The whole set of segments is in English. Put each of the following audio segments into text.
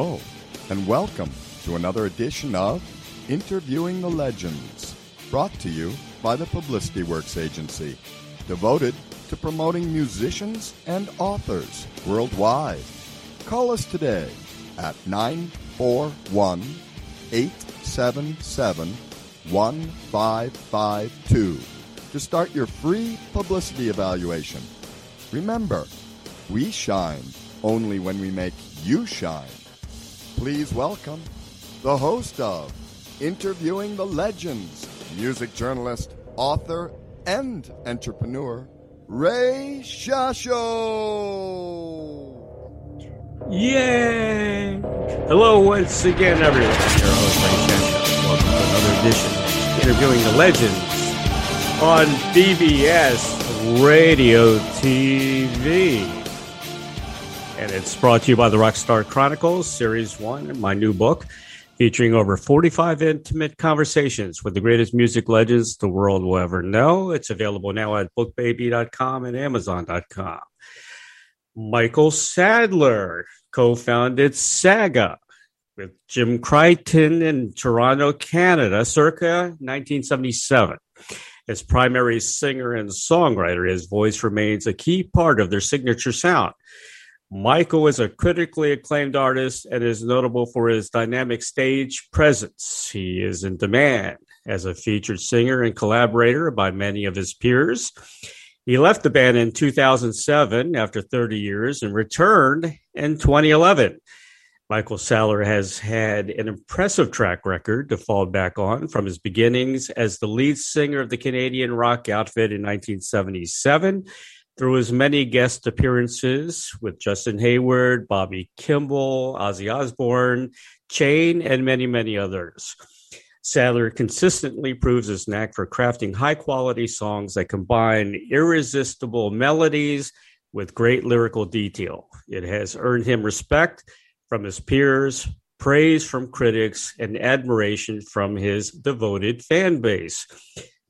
Hello, and welcome to another edition of Interviewing the Legends, brought to you by the Publicity Works Agency, devoted to promoting musicians and authors worldwide. Call us today at 941 877 1552 to start your free publicity evaluation. Remember, we shine only when we make you shine. Please welcome the host of Interviewing the Legends, music journalist, author, and entrepreneur, Ray Shasho. Yay! Hello once again, everyone. Your host, Ray Shasho. Welcome to another edition of Interviewing the Legends on BBS Radio TV. And it's brought to you by the Rockstar Chronicles, Series 1, my new book, featuring over 45 intimate conversations with the greatest music legends the world will ever know. It's available now at bookbaby.com and amazon.com. Michael Sadler co founded Saga with Jim Crichton in Toronto, Canada, circa 1977. As primary singer and songwriter, his voice remains a key part of their signature sound. Michael is a critically acclaimed artist and is notable for his dynamic stage presence. He is in demand as a featured singer and collaborator by many of his peers. He left the band in 2007 after 30 years and returned in 2011. Michael Sadler has had an impressive track record to fall back on from his beginnings as the lead singer of the Canadian rock outfit in 1977 through his many guest appearances with Justin Hayward, Bobby Kimball, Ozzy Osbourne, Chain, and many, many others. Sadler consistently proves his knack for crafting high quality songs that combine irresistible melodies with great lyrical detail. It has earned him respect from his peers, praise from critics, and admiration from his devoted fan base.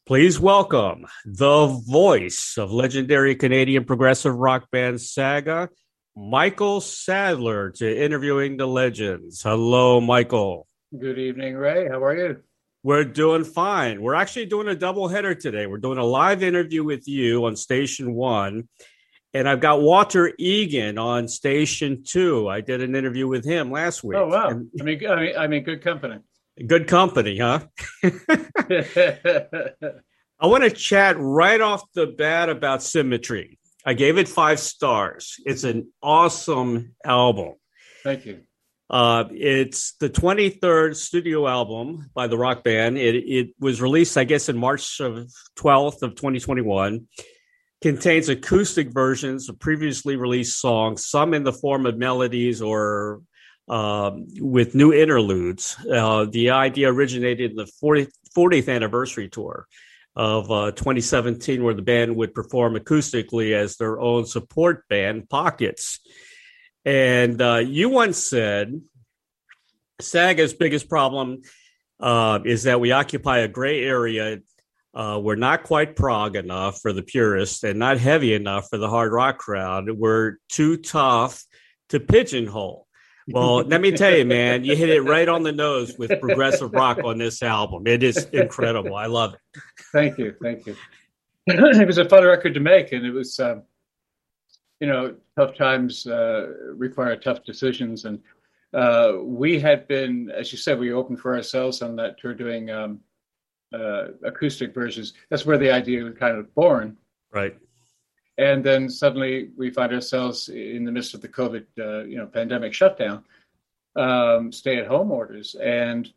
Please welcome the voice of legendary Canadian progressive rock band Saga, Michael Sadler, to interviewing the legends. Hello, Michael. Good evening, Ray. How are you? We're doing fine. We're actually doing a double header today. We're doing a live interview with you on Station One, and I've got Walter Egan on Station Two. I did an interview with him last week. Oh wow! And I mean, I mean, I mean, good company. Good company, huh? I want to chat right off the bat about Symmetry. I gave it five stars. It's an awesome album. Thank you. Uh, it's the 23rd studio album by the rock band. It, it was released, I guess, in March of 12th of 2021. Contains acoustic versions of previously released songs, some in the form of melodies or um, with new interludes. Uh, the idea originated in the 40th, 40th anniversary tour of uh, 2017, where the band would perform acoustically as their own support band, Pockets. And uh, you once said Saga's biggest problem uh, is that we occupy a gray area. Uh, we're not quite prog enough for the purists and not heavy enough for the hard rock crowd. We're too tough to pigeonhole. Well, let me tell you, man, you hit it right on the nose with progressive rock on this album. It is incredible. I love it. Thank you. Thank you. it was a fun record to make, and it was, um, you know, tough times uh, require tough decisions, and uh, we had been, as you said, we opened for ourselves on that tour doing um, uh, acoustic versions. That's where the idea was kind of born. Right. And then suddenly we find ourselves in the midst of the COVID, uh, you know, pandemic shutdown, um, stay-at-home orders, and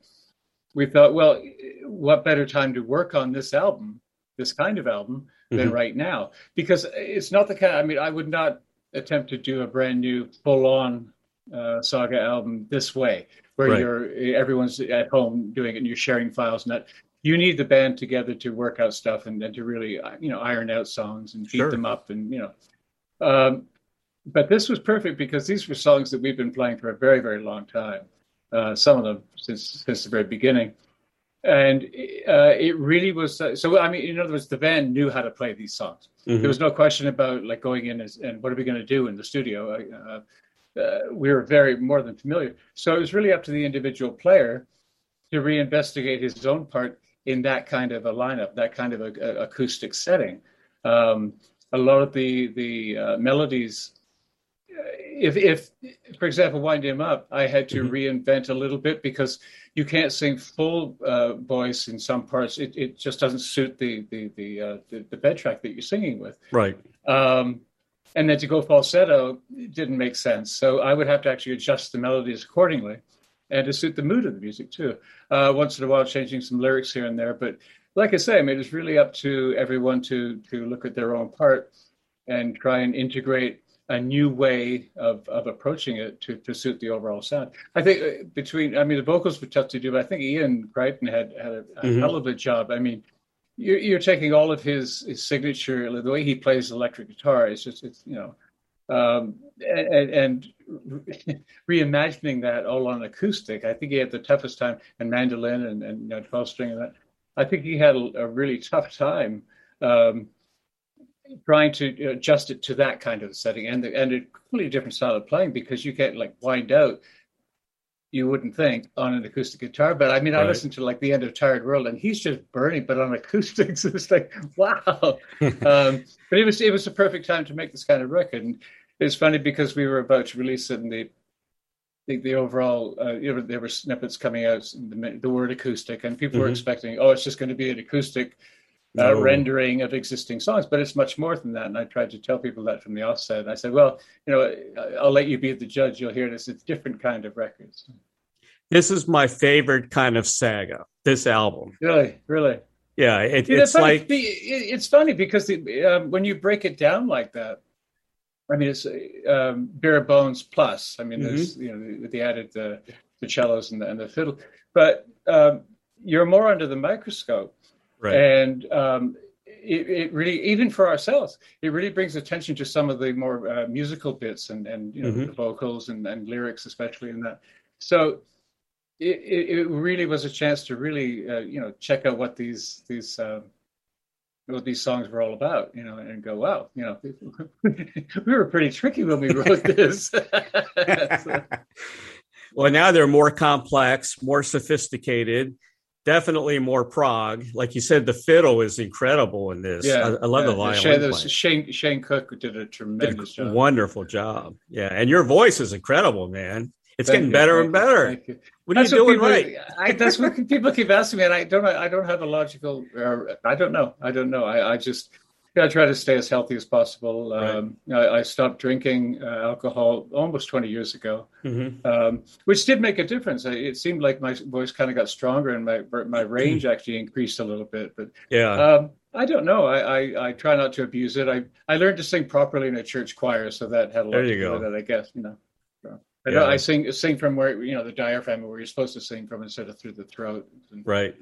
we thought, well, what better time to work on this album, this kind of album, than Mhm. right now? Because it's not the kind. I mean, I would not attempt to do a brand new, full-on uh, Saga album this way, where Right. you're everyone's at home doing it and you're sharing files and that. You need the band together to work out stuff and then to really, uh, you know, iron out songs and beat Sure. them up and you know. Um, but this was perfect because these were songs that we've been playing for a very, very long time. Uh, some of them since since the very beginning, and uh, it really was. Uh, so I mean, in other words, the band knew how to play these songs. Mhm. There was no question about like going in as, and what are we going to do in the studio. Uh, uh, we were very more than familiar. So it was really up to the individual player to reinvestigate his own part in that kind of a lineup, that kind of a, a acoustic setting. Um, a lot of the the uh, melodies, uh, if if for example, wind him up, I had to mm-hmm. reinvent a little bit because you can't sing full uh, voice in some parts. It, it just doesn't suit the the the, uh, the, the bed track that you're singing with. Right. Um, and then to go falsetto didn't make sense. So I would have to actually adjust the melodies accordingly and to suit the mood of the music too. Uh, once in a while, changing some lyrics here and there. But like I say, I mean, it's really up to everyone to to look at their own part and try and integrate a new way of, of approaching it to, to suit the overall sound. I think uh, between, I mean, the vocals were tough to do, but I think Ian Crichton had, had a, a mm-hmm. hell of a job. I mean, you're, you're taking all of his, his signature, the way he plays electric guitar. It's just, it's, you know, um, and, and, reimagining that all on acoustic. I think he had the toughest time, and mandolin and, and you know, 12 string and that. I think he had a, a really tough time um, trying to adjust it to that kind of setting and the, and a completely different style of playing because you get like wind out you wouldn't think on an acoustic guitar. But I mean, right. I listened to like the end of Tired World, and he's just burning, but on acoustics, it's like wow. um, but it was it was the perfect time to make this kind of record, and it's funny because we were about to release it, and the the, the overall uh, you know, there were snippets coming out, the, the word acoustic, and people mm-hmm. were expecting, oh, it's just going to be an acoustic. Uh, no. rendering of existing songs, but it's much more than that. And I tried to tell people that from the offset. I said, well, you know, I'll let you be the judge. You'll hear this. It's different kind of records. This is my favorite kind of saga. This album, really, really, yeah. It, it's like it's funny because the, um, when you break it down like that, I mean, it's um, bare bones plus. I mean, mm-hmm. there's you know the, the added the, the cellos and the, and the fiddle, but um, you're more under the microscope, right. and um, it, it, really even for ourselves, it really brings attention to some of the more uh, musical bits and and you know mm-hmm. the vocals and, and lyrics, especially in that. So it, it really was a chance to really uh, you know check out what these these uh, what these songs were all about, you know, and go, wow, you know, we were pretty tricky when we wrote this. so. Well, now they're more complex, more sophisticated, definitely more prog. Like you said, the fiddle is incredible in this. Yeah, I, I love yeah. the violin. Shane, Shane, Shane Cook did a tremendous did a job. Wonderful job. Yeah, and your voice is incredible, man. It's Thank getting you. better Thank and better. What are that's you doing people, right? I, that's what people keep asking me, and I don't. I don't have a logical. Uh, I don't know. I don't know. I, I just. I try to stay as healthy as possible. Um. I, I, stopped drinking uh, alcohol almost 20 years ago, mm-hmm. um, which did make a difference. It seemed like my voice kind of got stronger and my my range actually increased a little bit. But yeah, um, I don't know. I, I, I, try not to abuse it. I, I learned to sing properly in a church choir, so that had a lot to do with it, I guess. You know. I, yeah. I sing sing from where you know the diaphragm where you're supposed to sing from instead of through the throat. Right.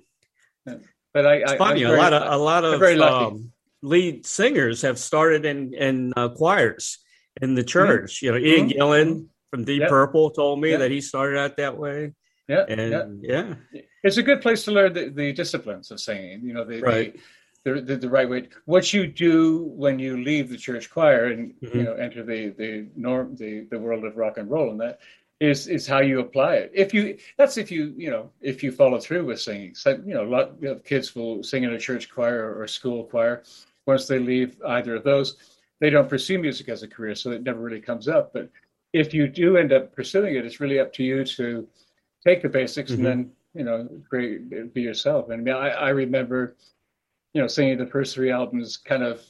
But I, it's I, funny. a lot of a lot of um, lead singers have started in in uh, choirs in the mm-hmm. church. Mm-hmm. You know, Ian mm-hmm. Gillan from Deep yep. Purple told me yep. that he started out that way. Yeah, and yeah. yeah. it's a good place to learn the, the disciplines of singing. You know, the, right. The, the, the, the, right way. What you do when you leave the church choir and mm-hmm. you know enter the the norm the the world of rock and roll and that is is how you apply it. If you that's if you you know if you follow through with singing. So you know a lot of kids will sing in a church choir or a school choir. Once they leave either of those, they don't pursue music as a career, so it never really comes up. But if you do end up pursuing it, it's really up to you to take the basics mm-hmm. and then you know create be yourself. And I, I, I remember you know, singing the first three albums kind of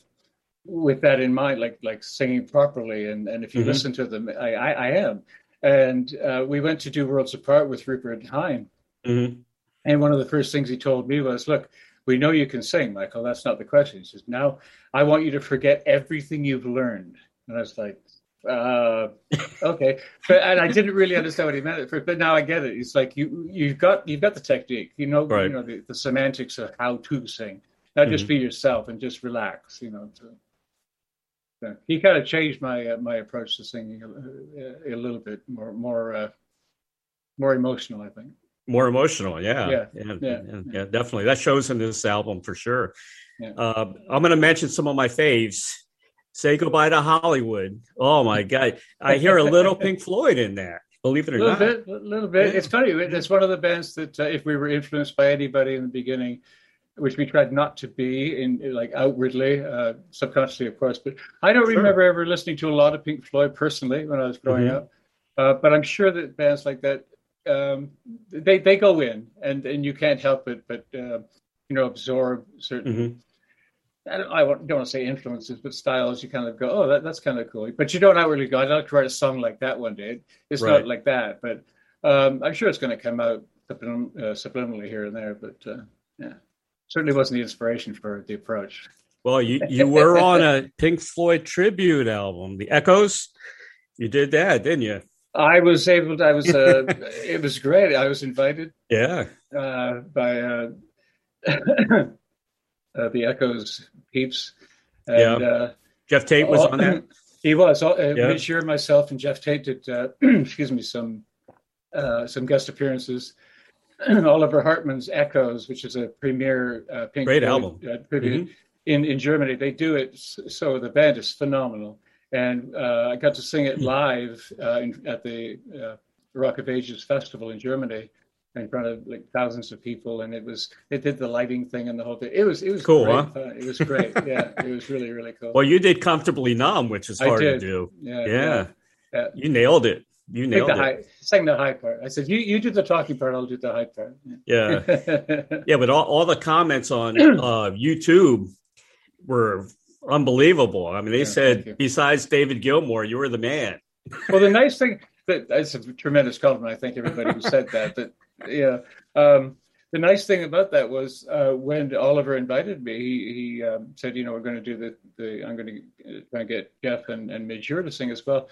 with that in mind, like like singing properly. And and if you mm-hmm. listen to them, I I, I am. And uh, we went to do Worlds Apart with Rupert Hine. Mm-hmm. And one of the first things he told me was, "Look, we know you can sing, Michael. That's not the question." He says, "Now I want you to forget everything you've learned." And I was like, uh, okay, but and I didn't really understand what he meant at first, but now I get it. It's like you you've got you've got the technique, you know, right. you know the, the semantics of how to sing, mm-hmm. just be yourself and just relax. You know, to, so he kind of changed my uh, my approach to singing a, a, little bit more more uh, more emotional. I think more emotional. Yeah, yeah, yeah, yeah, yeah, yeah definitely. That shows in this album for sure. Uh, I'm going to mention some of my faves. Say goodbye to Hollywood. Oh my God. I hear a little Pink Floyd in there. Believe it or a little not. bit, a little bit. It's funny. It's one of the bands that, uh, if we were influenced by anybody in the beginning, which we tried not to be in like outwardly, uh, subconsciously, of course. But I don't Sure. remember ever listening to a lot of Pink Floyd personally when I was growing Mhm. up. Uh, but I'm sure that bands like that, um, they they go in, and and you can't help it but uh, you know absorb certain. Mhm. I don't, I don't want to say influences, but styles. You kind of go, oh, that, that's kind of cool. But you don't outwardly go, I'd like to write a song like that one day. It's Right. not like that, but um, I'm sure it's going to come out sublimin- uh, subliminally here and there. But uh, yeah, certainly wasn't the inspiration for the approach. Well, you, you were on a Pink Floyd tribute album, The Echoes. You did that, didn't you? I was able to. I was. Uh, it was great. I was invited Yeah. uh, by uh, uh, the Echoes peeps, and Yeah. uh, Geoff Tate was on that. He was. Uh, Yeah. Mitch Shear, myself, and Geoff Tate did. Uh, excuse me, some uh, some guest appearances. Oliver Hartmann's Echoes, which is a premier uh, Pink Great Floyd, album. uh, tribute in in Germany. They do it so the band is phenomenal, and uh, I got to sing it live uh, in, at the uh, Rock of Ages festival in Germany in front of like thousands of people, and it was it did the lighting thing and the whole thing. It was it was Cool, huh? It was great. yeah, it was really really cool. Well, you did Comfortably Numb, which is hard to do. yeah, Yeah. yeah. You nailed it. You nailed the it. high, sang the high part. I said, "You you do the talking part. I'll do the high part." Yeah. Yeah, Yeah, but all, all the comments on uh, YouTube were unbelievable. I mean, they Yeah, said, besides David Gilmour, you were the man. well, the nice thing that that's a tremendous compliment. I think everybody who said that. But yeah. Um, the nice thing about that was uh, when Oliver invited me, he, he um, said, "You know, we're going to do the, the I'm going to try and get Jeff and and Major to sing as well."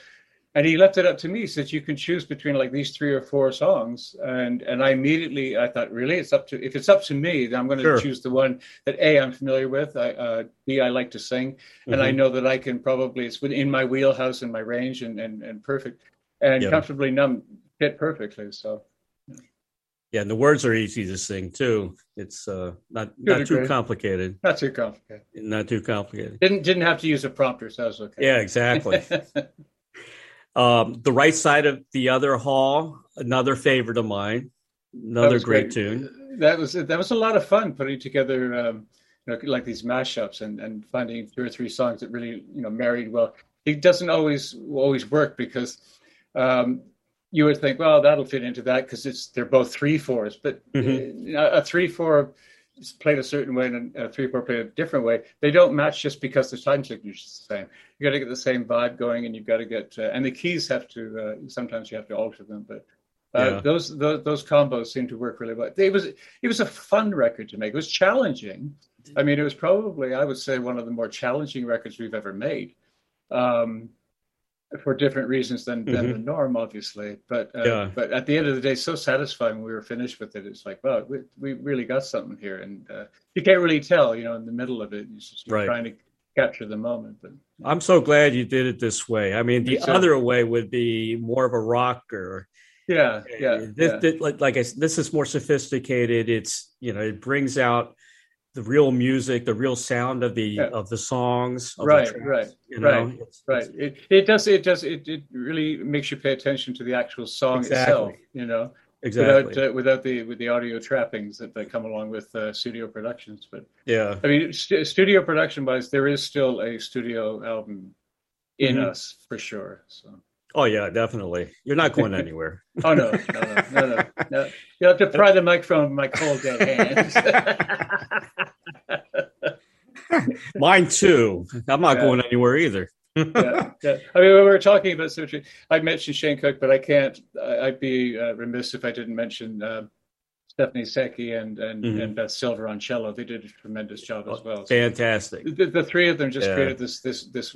And he left it up to me. He said, "You can choose between like these three or four songs." And and I immediately I thought, really, it's up to if it's up to me, then I'm going to Sure. choose the one that a I'm familiar with, I, uh, b I like to sing, and I Mhm. know that I can probably it's within my wheelhouse and my range and and, and perfect and Yeah. comfortably numb fit perfectly. So Yeah, and the words are easy to sing too. It's uh, not a not too complicated. not too complicated. Not too complicated. Didn't didn't have to use a prompter, so that was okay. Yeah, exactly. um, the right side of the other hall, another favorite of mine. Another was great, tune. That was that was a lot of fun putting together um, you know, like these mashups and, and finding two or three songs that really you know married well. It doesn't always always work because um, you would think, well, that'll fit into that because it's they're both three fours, but Mhm. uh, a three four played a certain way and a three four played a different way. They don't match just because the time signature is the same. You got to get the same vibe going, and you've got to get uh, and the keys have to. Uh, sometimes you have to alter them, but uh, Yeah. those, those those combos seem to work really well. It was it was a fun record to make. It was challenging. I mean, it was probably I would say one of the more challenging records we've ever made, um, for different reasons than than Mhm. the norm, obviously. But uh, Yeah. but at the end of the day, so satisfying when we were finished with it. It's like, wow, we, we really got something here, and uh, you can't really tell, you know, in the middle of it. You're just Right. trying to capture the moment. But I'm so glad you did it this way. I mean, the too. other way would be more of a rocker. yeah, yeah, This, yeah. this- like, like I this is more sophisticated. It's you know, it brings out the real music, the real sound of the Yeah. of the songs. Of the Right, tracks, right, You know, right, It's- Right. it's- It it does it does it, it really makes you pay attention to the actual song Exactly. itself. You know, exactly. without uh, without the with the audio trappings that, that come along with uh, studio productions. But yeah. I mean, st- studio production wise, there is still a studio album in Mhm. us for sure. So. Oh yeah, definitely. You're not going anywhere. Oh no, no, no, no, no, no. You have to pry the microphone with my cold dead hands. Mine too. I'm not Yeah. going anywhere either. yeah, yeah. I mean, when we were talking about symmetry, I mentioned Shane Cook, but I can't. I- I'd be uh, remiss if I didn't mention uh, Stephanie Secchi and and, Mhm. and Beth Silver on cello. They did a tremendous job as well. So Fantastic. the, the three of them just Yeah. created this this this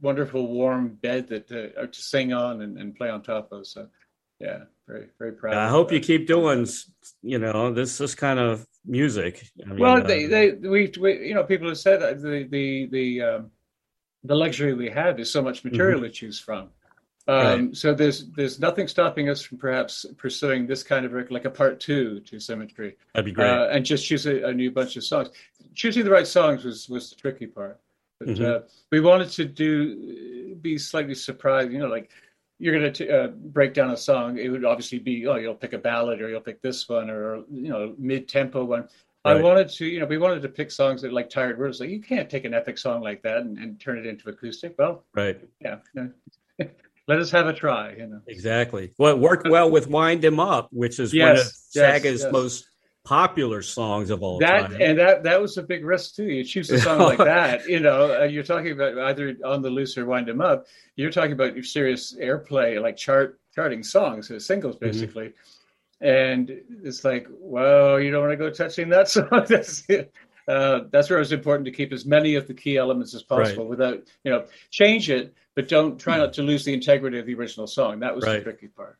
wonderful warm bed that uh, to sing on and, and play on top of. So, yeah, very very proud. I hope that. you keep doing, you know, this this kind of music. I mean, well, uh, they, they, we, we, you know, people have said that the, the, the, um, the luxury we have is so much material to choose from. Um, Mm-hmm. Right. So there's, there's nothing stopping us from perhaps pursuing this kind of record, like a part two to Symmetry, that'd be great. uh, and just choose a, a new bunch of songs. Choosing the right songs was, was the tricky part. But Mhm. uh, we wanted to do be slightly surprised. You know, like you're going to uh, break down a song. It would obviously be oh, you'll pick a ballad or you'll pick this one or you know mid tempo one. I wanted to, you know, we wanted to pick songs that like Tired World. Like you can't take an epic song like that and, and turn it into acoustic. Well, Right. yeah, let us have a try. You know. Exactly. Well, it worked well with "Wind "Wind 'Em Up," which is one of Yes, yes, Saga's yes. most popular songs of all that time. and that that was a big risk too. You choose a song like that, you know, uh, you're talking about either on the loose or wind them up. You're talking about your serious airplay, like chart charting songs, uh, singles Mm-hmm. basically. And it's like, well, you don't want to go touching that song. that's uh, that's where it was important to keep as many of the key elements as possible without, you know, change it, but don't try not to lose the integrity of the original song. That was Right. the tricky part.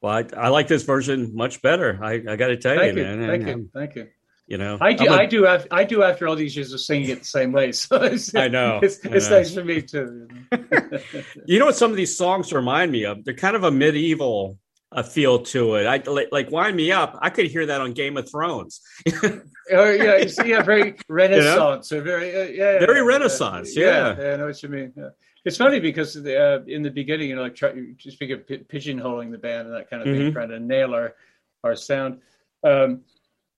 well, I, I like this version much better. I, I got to tell Thank you, you, man. thank And, you, um, thank you. You know, I do. A- I do. Af- I do. After all these years of singing it the same way, so it's, I know, It's, I it's know. nice for me too. you know. What some of these songs remind me of? They're kind of a medieval uh, feel to it. I like, like "Wind Me Up." I could hear that on Game of Thrones. oh yeah, you see, yeah, very Renaissance or very uh, yeah, Very Renaissance, yeah. yeah. I know what you mean. Yeah. It's funny because uh, in the beginning, you know, like try, you speak of pi- pigeonholing the band and that kind of thing, Mhm. trying to nail our our sound. Um,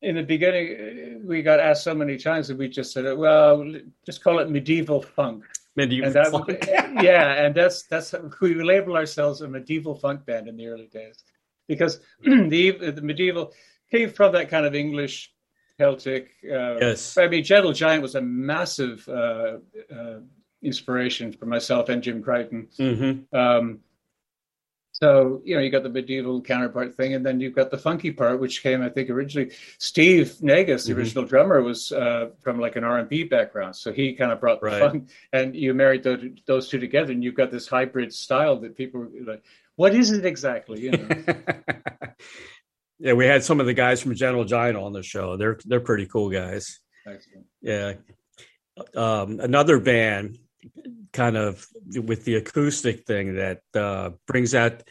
in the beginning, uh, we got asked so many times that we just said, "Well, just call it medieval funk." Medieval and that funk. yeah and that's that's we label ourselves a medieval funk band in the early days because the the medieval came from that kind of english celtic uh, Yes. i mean gentle giant was a massive uh, uh, inspiration for myself and jim crichton hmm um, so you know you got the medieval counterpart thing, and then you've got the funky part, which came, I think, originally. Steve Negus, the Mhm. original drummer, was uh, from like an R and B background, so he kind of brought the Right. funk, and you married those, those two together, and you've got this hybrid style that people are like, what is it exactly? You know, yeah, we had some of the guys from Gentle Giant on the show. They're they're pretty cool guys. Excellent. Yeah. Um, another band, kind of with the acoustic thing that uh, brings out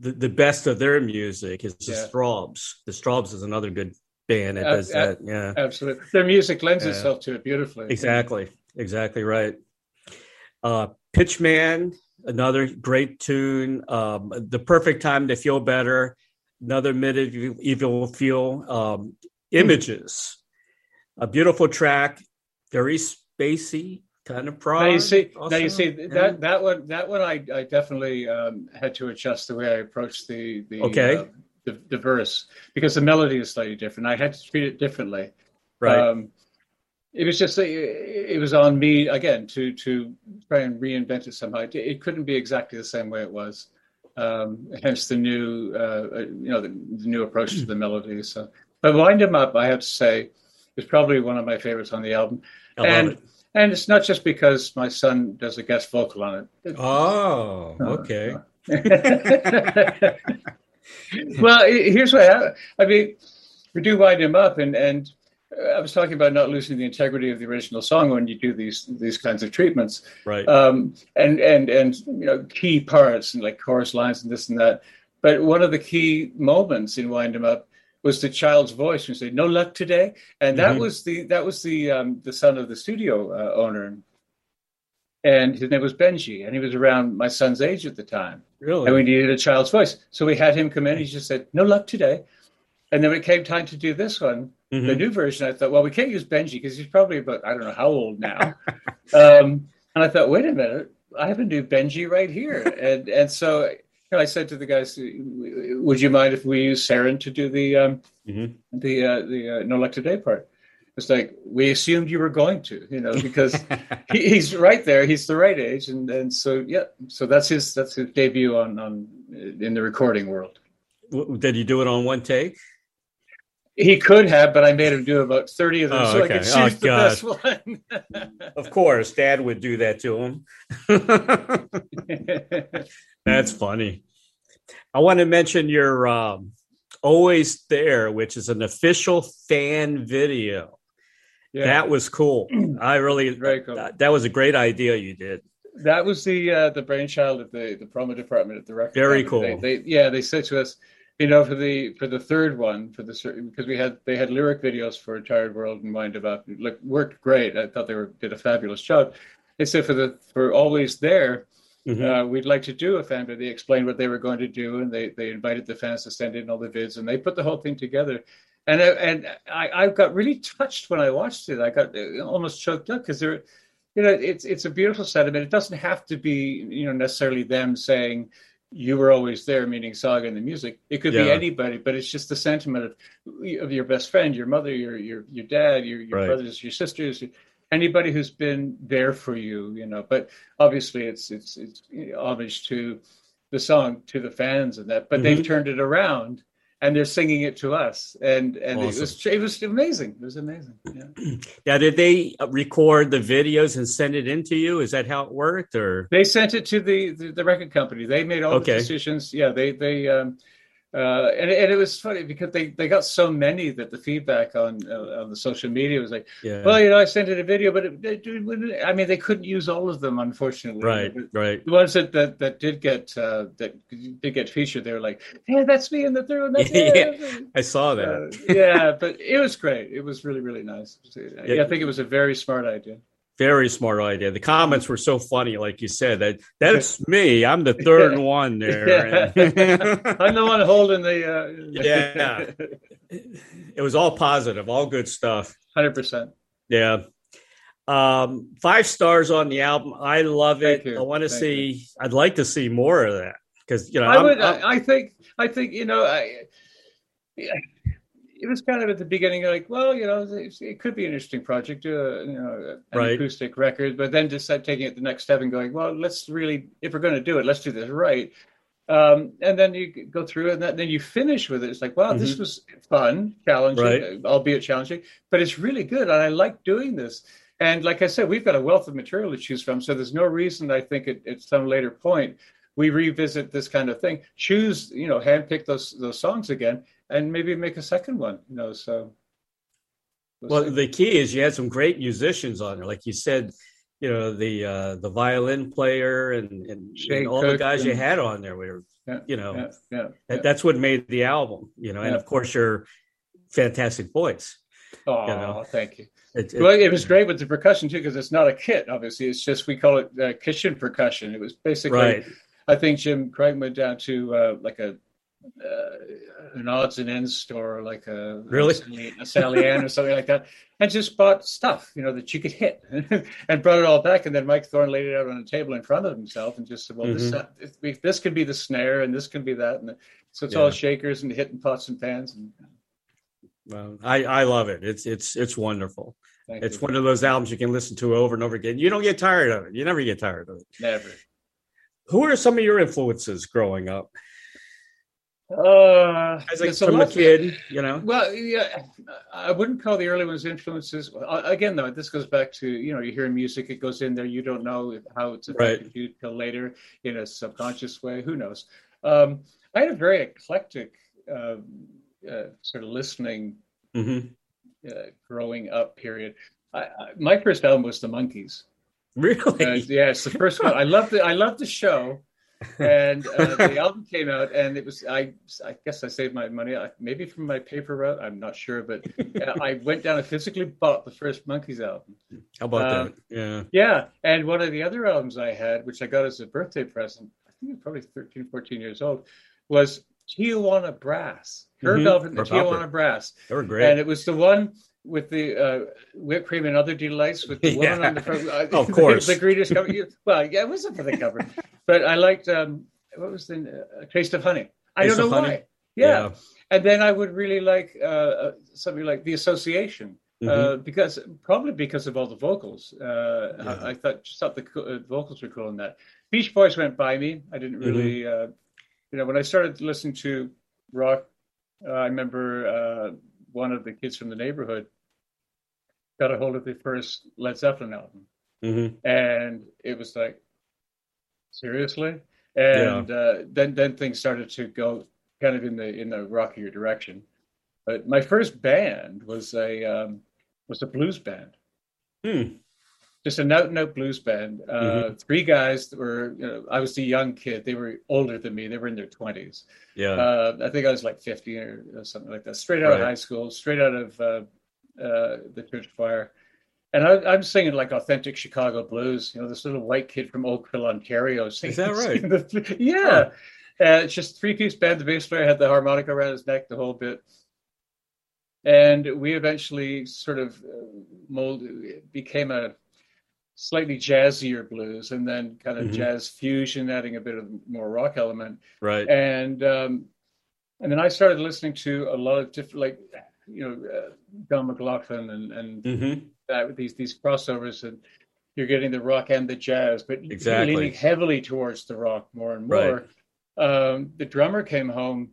the, the best of their music is the Yeah. Strawbs. The Strawbs is another good band that does uh, that. Yeah, absolutely. Their music lends Yeah. itself to it beautifully. exactly, exactly right. Uh, Pitchman, another great tune. Um, the perfect time to feel better. Another medieval feel. Um, images, a beautiful track, very spacey, kind of prog. Now you see, also. now you see Yeah. that that one that one I, I definitely um, had to adjust the way I approached the the Okay. uh, the, the verse because the melody is slightly different. I had to treat it differently. right. Um, it was just it it was on me again to to try and reinvent it somehow. It, it couldn't be exactly the same way it was. Um, hence the new uh, uh, you know the, the new approach to the melody. So, but wind 'em up, I have to say, is probably one of my favorites on the album. I love and it. And it's not just because my son does a guest vocal on it. Oh, okay. well, here's what happened. I mean, we do wind him up, and and uh, I was talking about not losing the integrity of the original song when you do these these kinds of treatments, Right. um, and and and you know key parts and like chorus lines and this and that. But one of the key moments in wind him up was the child's voice who said, "No luck today," and that Mhm. was the that was the um, the son of the studio uh, owner. And his name was Benji, and he was around my son's age at the time really? and we needed a child's voice. So we had him come in. He just said, "No luck today." And then when it came time to do this one, the Mhm. new version. I thought, well, we can't use Benji because he's probably about I don't know how old now. um, and I thought, wait a minute, I have a new Benji right here. And and so I said to the guys, "Would you mind if we use Saren to do the um, Mhm. the uh, the uh, No luck today part?" It's like we assumed you were going to, you know, because he, he's right there. He's the right age, and and so yeah, so that's his that's his debut on on in the recording world. Did you do it on one take? He could have, but I made him do about thirty of them, Oh, so I could choose Oh, the best one. Of course, Dad would do that to him. That's funny. I want to mention your um, "Always There," which is an official fan video. yeah, That was cool. I really Very cool. That, that was a great idea you did. that was the uh, the brainchild of the the promo department at the record. Very cool. They, they yeah they said to us, you know, for the for the third one, for the because we had they had lyric videos for Tired World and Wind About look worked great. I thought they were did a fabulous job. They said for the for Always There, mm-hmm. uh, we'd like to do a fan but They explained what they were going to do, and they they invited the fans to send in all the vids, and they put the whole thing together. And and I, I got really touched when I watched it. I got uh, almost choked up because they're, you know, it's it's a beautiful sentiment. It doesn't have to be you know necessarily them saying you were always there, meaning Saga and the music. It could yeah. be anybody, but it's just the sentiment of, of your best friend, your mother, your your your dad, your your right. brothers, your sisters, anybody who's been there for you, you know. But obviously, it's it's it's homage to the song to the fans and that. But mm-hmm. they've turned it around and they're singing it to us and and awesome. it was it was amazing it was amazing yeah. yeah did they record the videos and send it in to you is that how it worked or they sent it to the the, the record company they made all okay. the decisions yeah they they um uh, and, and it was funny because they, they got so many that the feedback on uh, on the social media was like, yeah. well, you know, I sent it a video, but it, it, I mean, they couldn't use all of them, unfortunately. Right, right. The ones that that, that did get uh, that did get featured, they were like, yeah, that's me in the third one. yeah, I saw that. Yeah, but it was great. It was really really nice. Yeah, I think it was a very smart idea. Very smart idea. The comments were so funny, like you said. That that's me. I'm the third one there. I'm the one holding the. Uh... yeah, it was all positive, all good stuff. Hundred percent. Yeah. Um, five stars on the album. I love it. I want to see. You. I'd like to see more of that because you know. I I'm, would. I'm, I think. I think you know. I it was kind of at the beginning like well you know it, could be an interesting project uh, you know an right. acoustic record but then just taking it the next step and going well let's really if we're going to do it let's do this right um, and then you go through and then you finish with it it's like wow mm-hmm. this was fun challenging right. albeit challenging but it's really good and i like doing this and like i said we've got a wealth of material to choose from so there's no reason i think at, at some later point we revisit this kind of thing choose you know handpick those those songs again and maybe make a second one. You know, so. We'll, the key is you had some great musicians on there, like you said. You know the uh, the violin player and, and, and all Cook the guys and, you had on there were, yeah, you know, yeah, yeah, that, that's what made the album. You know, and of course your fantastic voice. Oh, you know? thank you. It, it, well, it was great with the percussion too, because it's not a kit. Obviously, it's just we call it uh, kitchen percussion. It was basically, right. I think Jim Craig went down to uh, like a uh, an odds and ends store like a really a Sally Ann or something like that, and just bought stuff you know that you could hit, and brought it all back. And then Mike Thorne laid it out on a table in front of himself and just said, "Well, mm-hmm. this this could be the snare, and this can be that." And so it's yeah. all shakers and hitting pots and pans. And well, I I love it. It's it's it's wonderful. Thank it's you. one of those albums you can listen to over and over again. You don't get tired of it. You never get tired of it. Never. Who are some of your influences growing up? Uh, As a, from a kid, you know. Well, yeah, I wouldn't call the early ones influences. Again, though, this goes back to you know you hear music, it goes in there. You don't know how it's affected right. you till later in a subconscious way. Who knows? Um, I had a very eclectic uh, uh, sort of listening mm-hmm. Uh, growing up period. I, I, my first album was the Monkees. Really? Uh, yeah, it's the first one. I love the I love the show and uh, the album came out, and it was I. I guess I saved my money, maybe from my paper route. I'm not sure, but uh, I went down and physically bought the first Monkees album. How about um, that? Yeah, yeah. And one of the other albums I had, which I got as a birthday present, I think it was probably 13, 14 years old, was Tijuana Brass. Herb mm-hmm. Alpert, the Tijuana Brass. They were great, and it was the one with the uh, whipped cream and other delights with the yeah. on the front. Uh, of course, the, the greatest cover. Well, yeah, it wasn't for the cover, but I liked um, what was the uh, Taste of Honey. I Taste don't know why. Yeah. yeah. and then I would really like uh, uh something like The Association. Uh, mm-hmm. because probably because of all the vocals, yeah. I, I, thought just thought the vocals were cool in that. Beach Boys went by me. I didn't really, mm-hmm. you know, when I started listening to rock, I remember one of the kids from the neighborhood got a hold of the first Led Zeppelin album, mm-hmm. and it was like, seriously. And yeah. uh, then then things started to go kind of in the in the rockier direction. But my first band was a um, was a blues band. Hmm. just an out and out blues band. Uh, mm-hmm. Three guys that were, you know, I was the young kid. They were older than me. They were in their twenties. Yeah. Uh, I think I was like 50 or, or something like that. Straight out right. of high school, straight out of uh, the church choir. And I, am singing like authentic Chicago blues. You know, this little white kid from Oakville, Ontario. Singing, Is that right? The, yeah. Uh, it's just three piece band. The bass player had the harmonica around his neck the whole bit. And we eventually sort of uh, molded, became a slightly jazzier blues and then kind of mm-hmm. jazz fusion, adding a bit of more rock element. Right. And, um, and then I started listening to a lot of different, like, you know, uh, John McLaughlin and, and mm-hmm. that, these, these crossovers and, you're getting the rock and the jazz, but exactly. leaning heavily towards the rock more and more. Right um, the drummer came home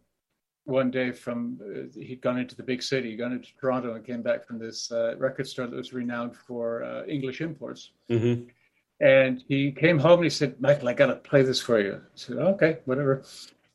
one day from uh, he'd gone into the big city, gone into Toronto, and came back from this uh, record store that was renowned for uh, English imports. Mm-hmm. And he came home and he said, "Michael, I got to play this for you." I said, "Okay, whatever."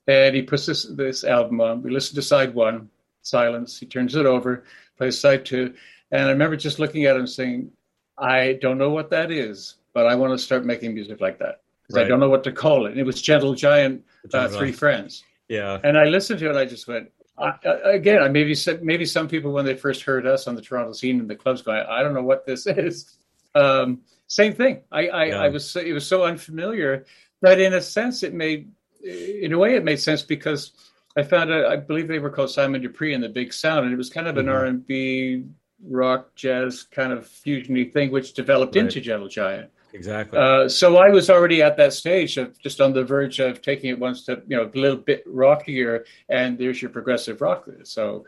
And he puts this this album on. We listen to side one, silence. He turns it over, plays side two, and I remember just looking at him saying, "I don't know what that is, but I want to start making music like that." Right. I don't know what to call it. And it was Gentle Giant, uh, Three Friends. Yeah. And I listened to it and I just went, I, again, I maybe maybe some people when they first heard us on the Toronto scene in the clubs going, I don't know what this is. Um, same thing. I I, yeah. I was it was so unfamiliar that in a sense it made in a way it made sense because I found out I believe they were called Simon Dupree and the Big Sound and it was kind of an mm-hmm. R and B rock jazz kind of fusiony thing which developed right. into Gentle Giant. Exactly. Uh, so I was already at that stage of just on the verge of taking it one step, you know, a little bit rockier, and there's your progressive rock. So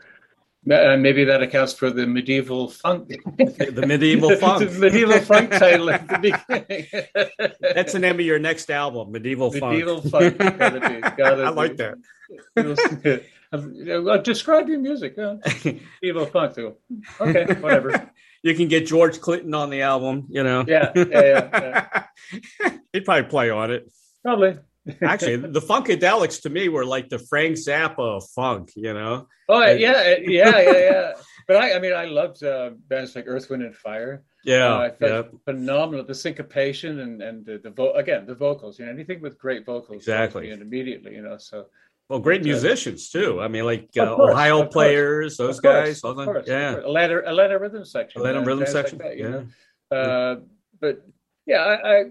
uh, maybe that accounts for the medieval funk. the medieval funk. the medieval funk title at the beginning. That's the name of your next album, Medieval, medieval Funk. Medieval Funk. Gotta be, gotta I like be. that. Uh, describe your music. Huh? medieval funk, too. Okay, whatever you can get George Clinton on the album, you know. Yeah, yeah, yeah. yeah. He'd probably play on it. Probably. Actually, the Funkadelics to me were like the Frank Zappa of funk, you know. Oh yeah, yeah, yeah, yeah. But I, I mean, I loved uh, bands like Earth, Wind, and Fire. Yeah, uh, I felt yeah. phenomenal. The syncopation and and the, the vo- again the vocals. You know, anything with great vocals, exactly, and immediately, you know. So well, great musicians too. I mean, like uh, course, Ohio players, those guys. Course, course, yeah, Atlanta, Atlanta rhythm section, Atlanta rhythm section. Like that, yeah. Uh, but yeah, I, I,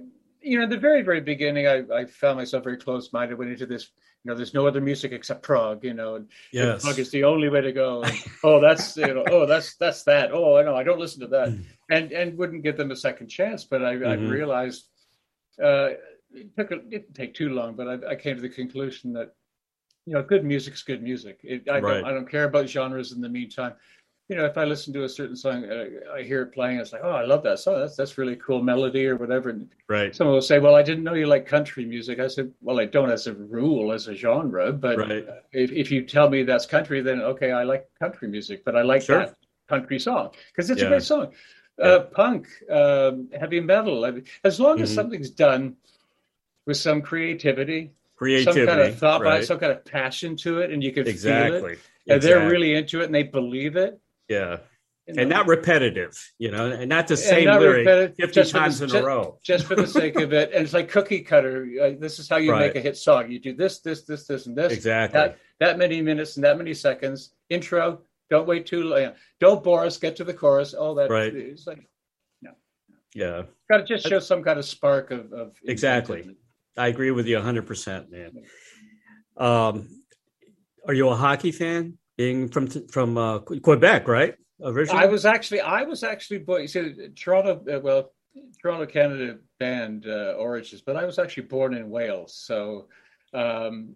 you know, in the very, very beginning, I, I found myself very close-minded. Went into this, you know, there's no other music except prog, you know, and yes. prog is the only way to go. And, oh, that's you know, oh, that's that's that. Oh, I know, I don't listen to that, and and wouldn't give them a second chance. But I, mm-hmm. I realized uh, it took a, it didn't take too long, but I, I came to the conclusion that you know, good music's good music. It, I, right. don't, I don't care about genres in the meantime. You know, if I listen to a certain song, uh, I hear it playing, it's like, oh, I love that song. That's that's really cool melody or whatever. And right. Someone will say, well, I didn't know you like country music. I said, well, I don't as a rule, as a genre, but right. if, if you tell me that's country, then okay, I like country music, but I like sure. that country song because it's yeah. a great song. Yeah. Uh, punk, um, heavy metal, I mean, as long as mm-hmm. something's done with some creativity, creativity, some kind of thought, right. some kind of passion to it, and you can exactly. feel it. And exactly. they're really into it, and they believe it. Yeah, you know? and not repetitive, you know, and not the same not lyric fifty times the, in just, a row, just for the sake of it. And it's like cookie cutter. Uh, this is how you right. make a hit song. You do this, this, this, this, and this. Exactly. That, that many minutes and that many seconds. Intro. Don't wait too long. Don't bore us. Get to the chorus. All that. Right. It's like, no. Yeah. Got to just show some kind of spark of. of exactly. I agree with you 100%, man. Um, are you a hockey fan? Being from from uh, Quebec, right? Originally? I was actually I was actually born. You see, Toronto, uh, well, Toronto, Canada band uh, origins, but I was actually born in Wales. So, um,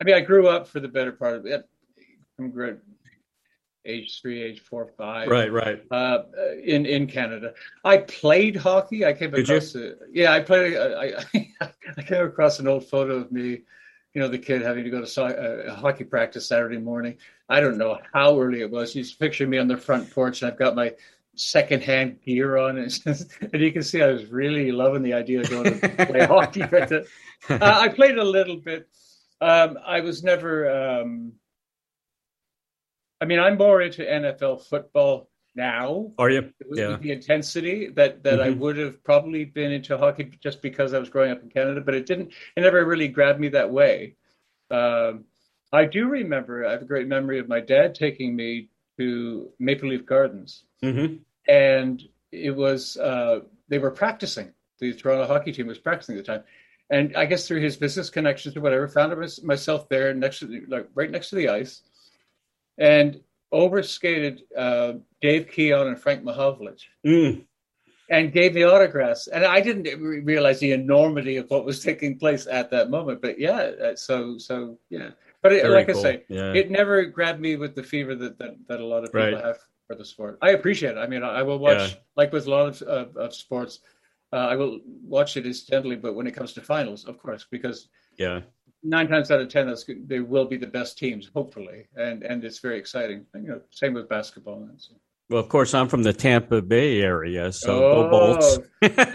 I mean, I grew up for the better part of it. From age three, age four, five. Right, right. Uh, in in Canada, I played hockey. I came Did across. A, yeah, I played. I, I, I came across an old photo of me. You know, the kid having to go to a uh, hockey practice Saturday morning. I don't know how early it was. He's picturing me on the front porch, and I've got my secondhand gear on, and, and you can see I was really loving the idea of going to play hockey. Right uh, I played a little bit. Um, I was never. Um, I mean, I'm more into NFL football now. Are you? With Yeah. the intensity that that I Mhm. would have probably been into hockey just because I was growing up in Canada, but it didn't. It never really grabbed me that way. Um, I do remember. I have a great memory of my dad taking me to Maple Leaf Gardens, hmm and it was uh, they were practicing. The Toronto hockey team was practicing at the time, and I guess through his business connections or whatever, found myself there next to the, like right next to the ice, and overskated uh, Dave Keon and Frank Mahovlich Mm. and gave the autographs. And I didn't re- realize the enormity of what was taking place at that moment. But yeah, uh, so so yeah. But it, like cool. I say, Yeah. it never grabbed me with the fever that that, that a lot of people Right. have for the sport. I appreciate it. I mean, I, I will watch Yeah. like with a lot of of, of sports. Uh, I will watch it incidentally, but when it comes to finals, of course, because yeah. nine times out of ten, that's they will be the best teams, hopefully, and and it's very exciting. And, you know, same with basketball. And so. Well, of course, I'm from the Tampa Bay area, so Oh. go Bolts.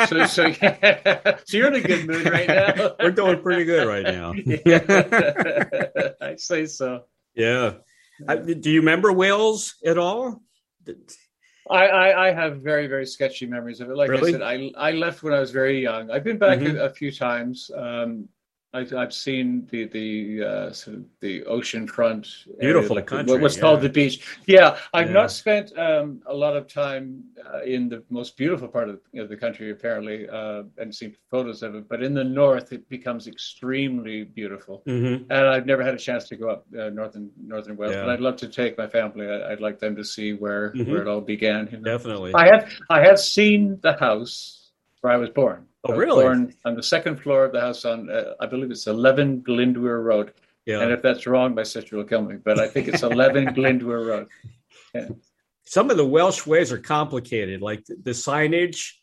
So, so, yeah. so you're in a good mood right now. We're doing pretty good right now. Yeah. I say so. yeah. I, do you remember Wales at all? I, I, I have very, very sketchy memories of it. Like Really? I said, I, I left when I was very young. I've been back Mhm. a, a few times. Um, I, I've seen the the uh, sort of the ocean front, area, Beautiful like country, what- what's yeah. called the beach. Yeah, I've Yeah. not spent um, a lot of time uh, in the most beautiful part of, of the country, apparently, uh, and seen photos of it. But in the north, it becomes extremely beautiful. hmm And I've never had a chance to go up uh, northern northern Wales, Yeah. but I'd love to take my family. I, I'd like them to see where Mhm. where it all began. you know. Definitely. I have I have seen the house where I was born. Oh, really? Born on the second floor of the house on uh, I believe it's 11 Glyndwr Road. yeah. And if that's wrong, my sister will kill me. But I think it's 11 Glyndwr Road. Some of the Welsh ways are complicated, like the, the signage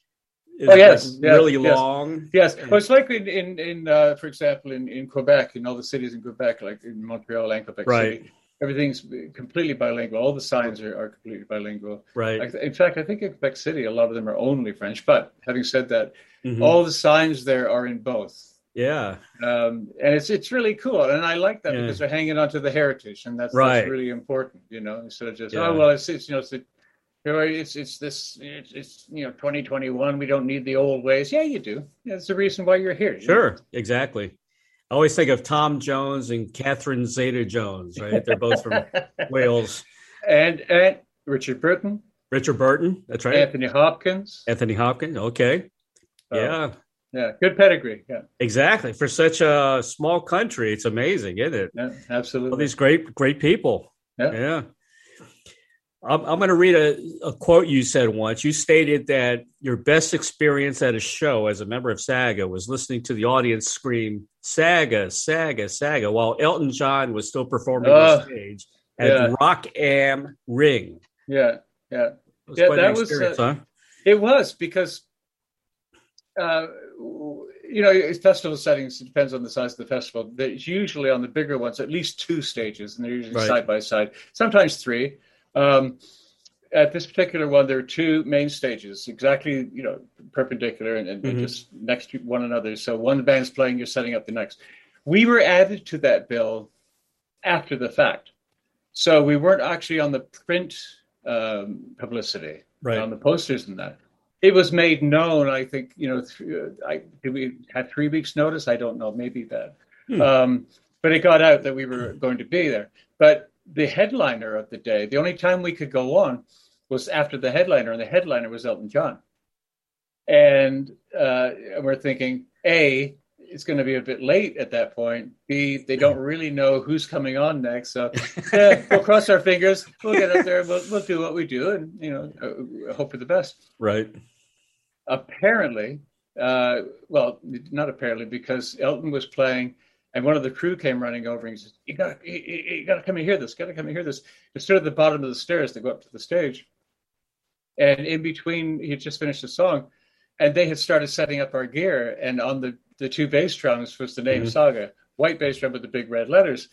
is Oh, yes, like yes, really yes. long. Yes, well, it's like in in, in uh, for example in, in Quebec, in all the cities in Quebec, like in Montreal and Quebec Right. City, everything's completely bilingual. All the signs are, are completely bilingual. Right. Like, in fact, I think in Quebec City, a lot of them are only French. But having said that, Mhm. all the signs there are in both, yeah. um, and it's it's really cool. And I like that Yeah. because they're hanging on to the heritage, and that's, Right. that's really important. You know, instead of just Yeah. oh well, it's, it's you know it's. The, it's it's this it's, it's you know 2021 we don't need the old ways yeah you do yeah, that's the reason why you're here you know? Sure. Exactly. I always think of Tom Jones and Catherine Zeta Jones, right? They're both from Wales. and and Richard Burton, Richard Burton. That's right. Anthony Hopkins. Anthony Hopkins. Okay. Yeah. yeah, good pedigree. Yeah, Exactly. For such a small country, it's amazing, isn't it? yeah, All absolutely. these great, great people. Yeah. Yeah. I'm, I'm going to read a, a quote you said once. You stated that your best experience at a show as a member of Saga was listening to the audience scream "Saga, Saga, Saga" while Elton John was still performing Oh, on stage at yeah. Rock Am Ring. Yeah, yeah, It was Yeah, that was, uh, huh? it was because, uh, you know, it's festival settings. It depends on the size of the festival. There's usually on the bigger ones at least two stages, and they're usually Right. side by side. Sometimes three. Um, at this particular one, there are two main stages, exactly you know perpendicular and, and Mhm. just next to one another. So one band's playing, you're setting up the next. We were added to that bill after the fact, so we weren't actually on the print um, publicity Right. on the posters and that. It was made known. I think you know. Th- I did we had three weeks notice. I don't know. Maybe that. Hmm. Um, but it got out that we were going to be there. But the headliner of the day, the only time we could go on was after the headliner, and the headliner was Elton John. And uh, we're thinking, A, it's going to be a bit late at that point. B, they don't really know who's coming on next. So yeah, we'll cross our fingers. We'll get up there. We'll, we'll do what we do and, you know, uh, hope for the best Right. apparently, uh, well, not apparently, because Elton was playing, and one of the crew came running over and he said, "You got, you, you got to come and hear this. Got to come and hear this." It stood at the bottom of the stairs to go up to the stage, and in between, he had just finished the song, and they had started setting up our gear, and on the the two bass drums was the name Mhm. Saga, white bass drum with the big red letters,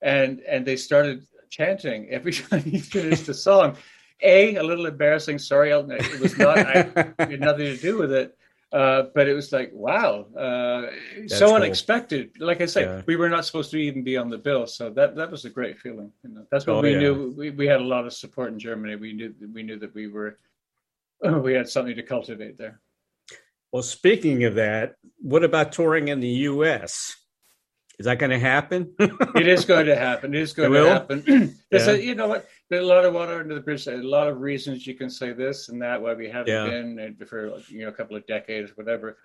and and they started chanting every time he finished the song. A, a little embarrassing. Sorry, Elton. It was not. I, had nothing to do with it. Uh, but it was like, wow, uh, so cool. unexpected. Like I said, Yeah. we were not supposed to even be on the bill, so that that was a great feeling. You know, that's what Oh, we yeah. knew. We, we had a lot of support in Germany. We knew we knew that we were we had something to cultivate there. Well, speaking of that, what about touring in the U.S.? Is that going to happen? It is going to happen. It is going It to happen. Yeah. a, you know what? There's a lot of water under the bridge. A lot of reasons you can say this and that why we haven't Yeah. been for you know a couple of decades, whatever.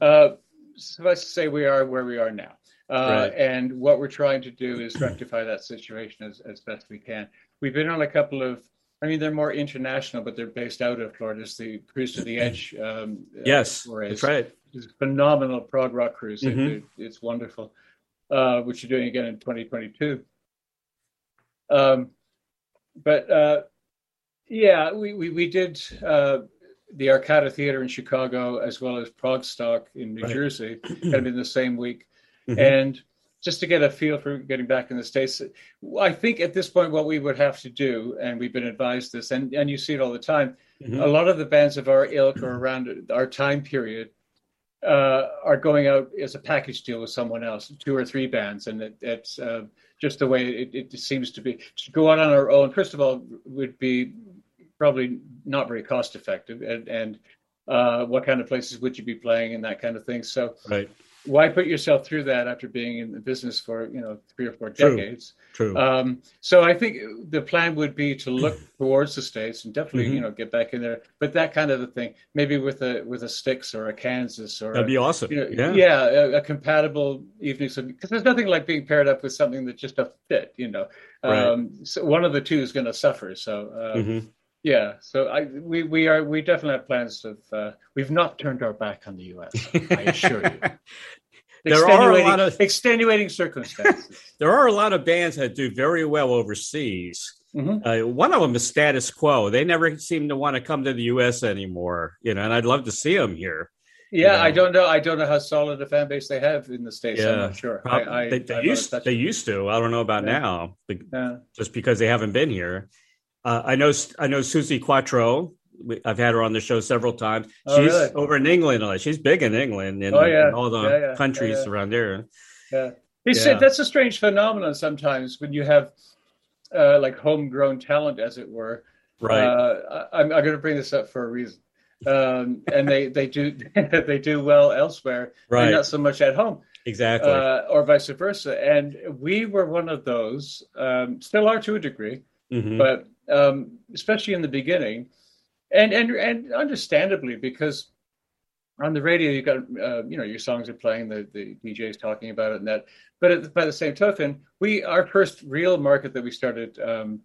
Uh, suffice to say, we are where we are now, uh, Right. and what we're trying to do is rectify that situation as, as best we can. We've been on a couple of. I mean, they're more international, but they're based out of Florida. It's the Cruise to the Edge. Um, uh, yes, forays. that's right. It's a phenomenal prog rock cruise. Mhm. it- it's wonderful, uh, which you're doing again in 2022. Um, but uh, yeah, we, we, we did uh, the Arcada Theater in Chicago as well as ProgStock in New Right. Jersey, kind of in the same week. Mhm. And just to get a feel for getting back in the States, I think at this point, what we would have to do, and we've been advised this, and, and you see it all the time, Mhm. a lot of the bands of our ilk or around our time period uh, are going out as a package deal with someone else, two or three bands, and it, it's uh, just the way it, it seems to be. To go out on our own, first of all, would be probably not very cost effective, and, and uh, what kind of places would you be playing and that kind of thing. So Right. Why put yourself through that after being in the business for you know three or four decades? True. Um, so I think the plan would be to look towards the states and definitely, Mhm. you know, get back in there. But that kind of a thing, maybe with a with a Styx or a Kansas or That'd a, be awesome. you know, yeah. yeah, a, a compatible evening. Because there's nothing like being paired up with something that just doesn't fit. You know, Right. um, so one of the two is going to suffer. So uh, Mhm. Yeah, so I we we are we definitely have plans of. Uh, we've not turned our back on the U.S. I assure you. There are a lot of- extenuating circumstances. There are a lot of bands that do very well overseas. Mhm. Uh, one of them is Status Quo. They never seem to want to come to the U.S. anymore. You know, and I'd love to see them here. Yeah, know. I don't know. I don't know how solid a fan base they have in the states. I'm Yeah. not sure. Prob- I, I, they, they used they used to. I don't know about Yeah. now, Yeah. just because they haven't been here. Uh, I know I know Suzi Quatro. I've had her on the show several times. Oh, She's really? over in England. She's big in England and, Oh, yeah. all the Yeah, yeah, countries around there. Yeah. It's, Yeah. That's a strange phenomenon sometimes when you have uh, like homegrown talent, as it were. Right. Uh, I, I'm, I'm going to bring this up for a reason. Um, and they, they do they do well elsewhere, right. and not so much at home, exactly. uh, or vice versa. And we were one of those, um, still are to a degree, Mhm. but um, especially in the beginning, and and and understandably because on the radio you got uh, you know your songs are playing, the the DJs talking about it and that. But at, by the same token, we our first real market that we started um,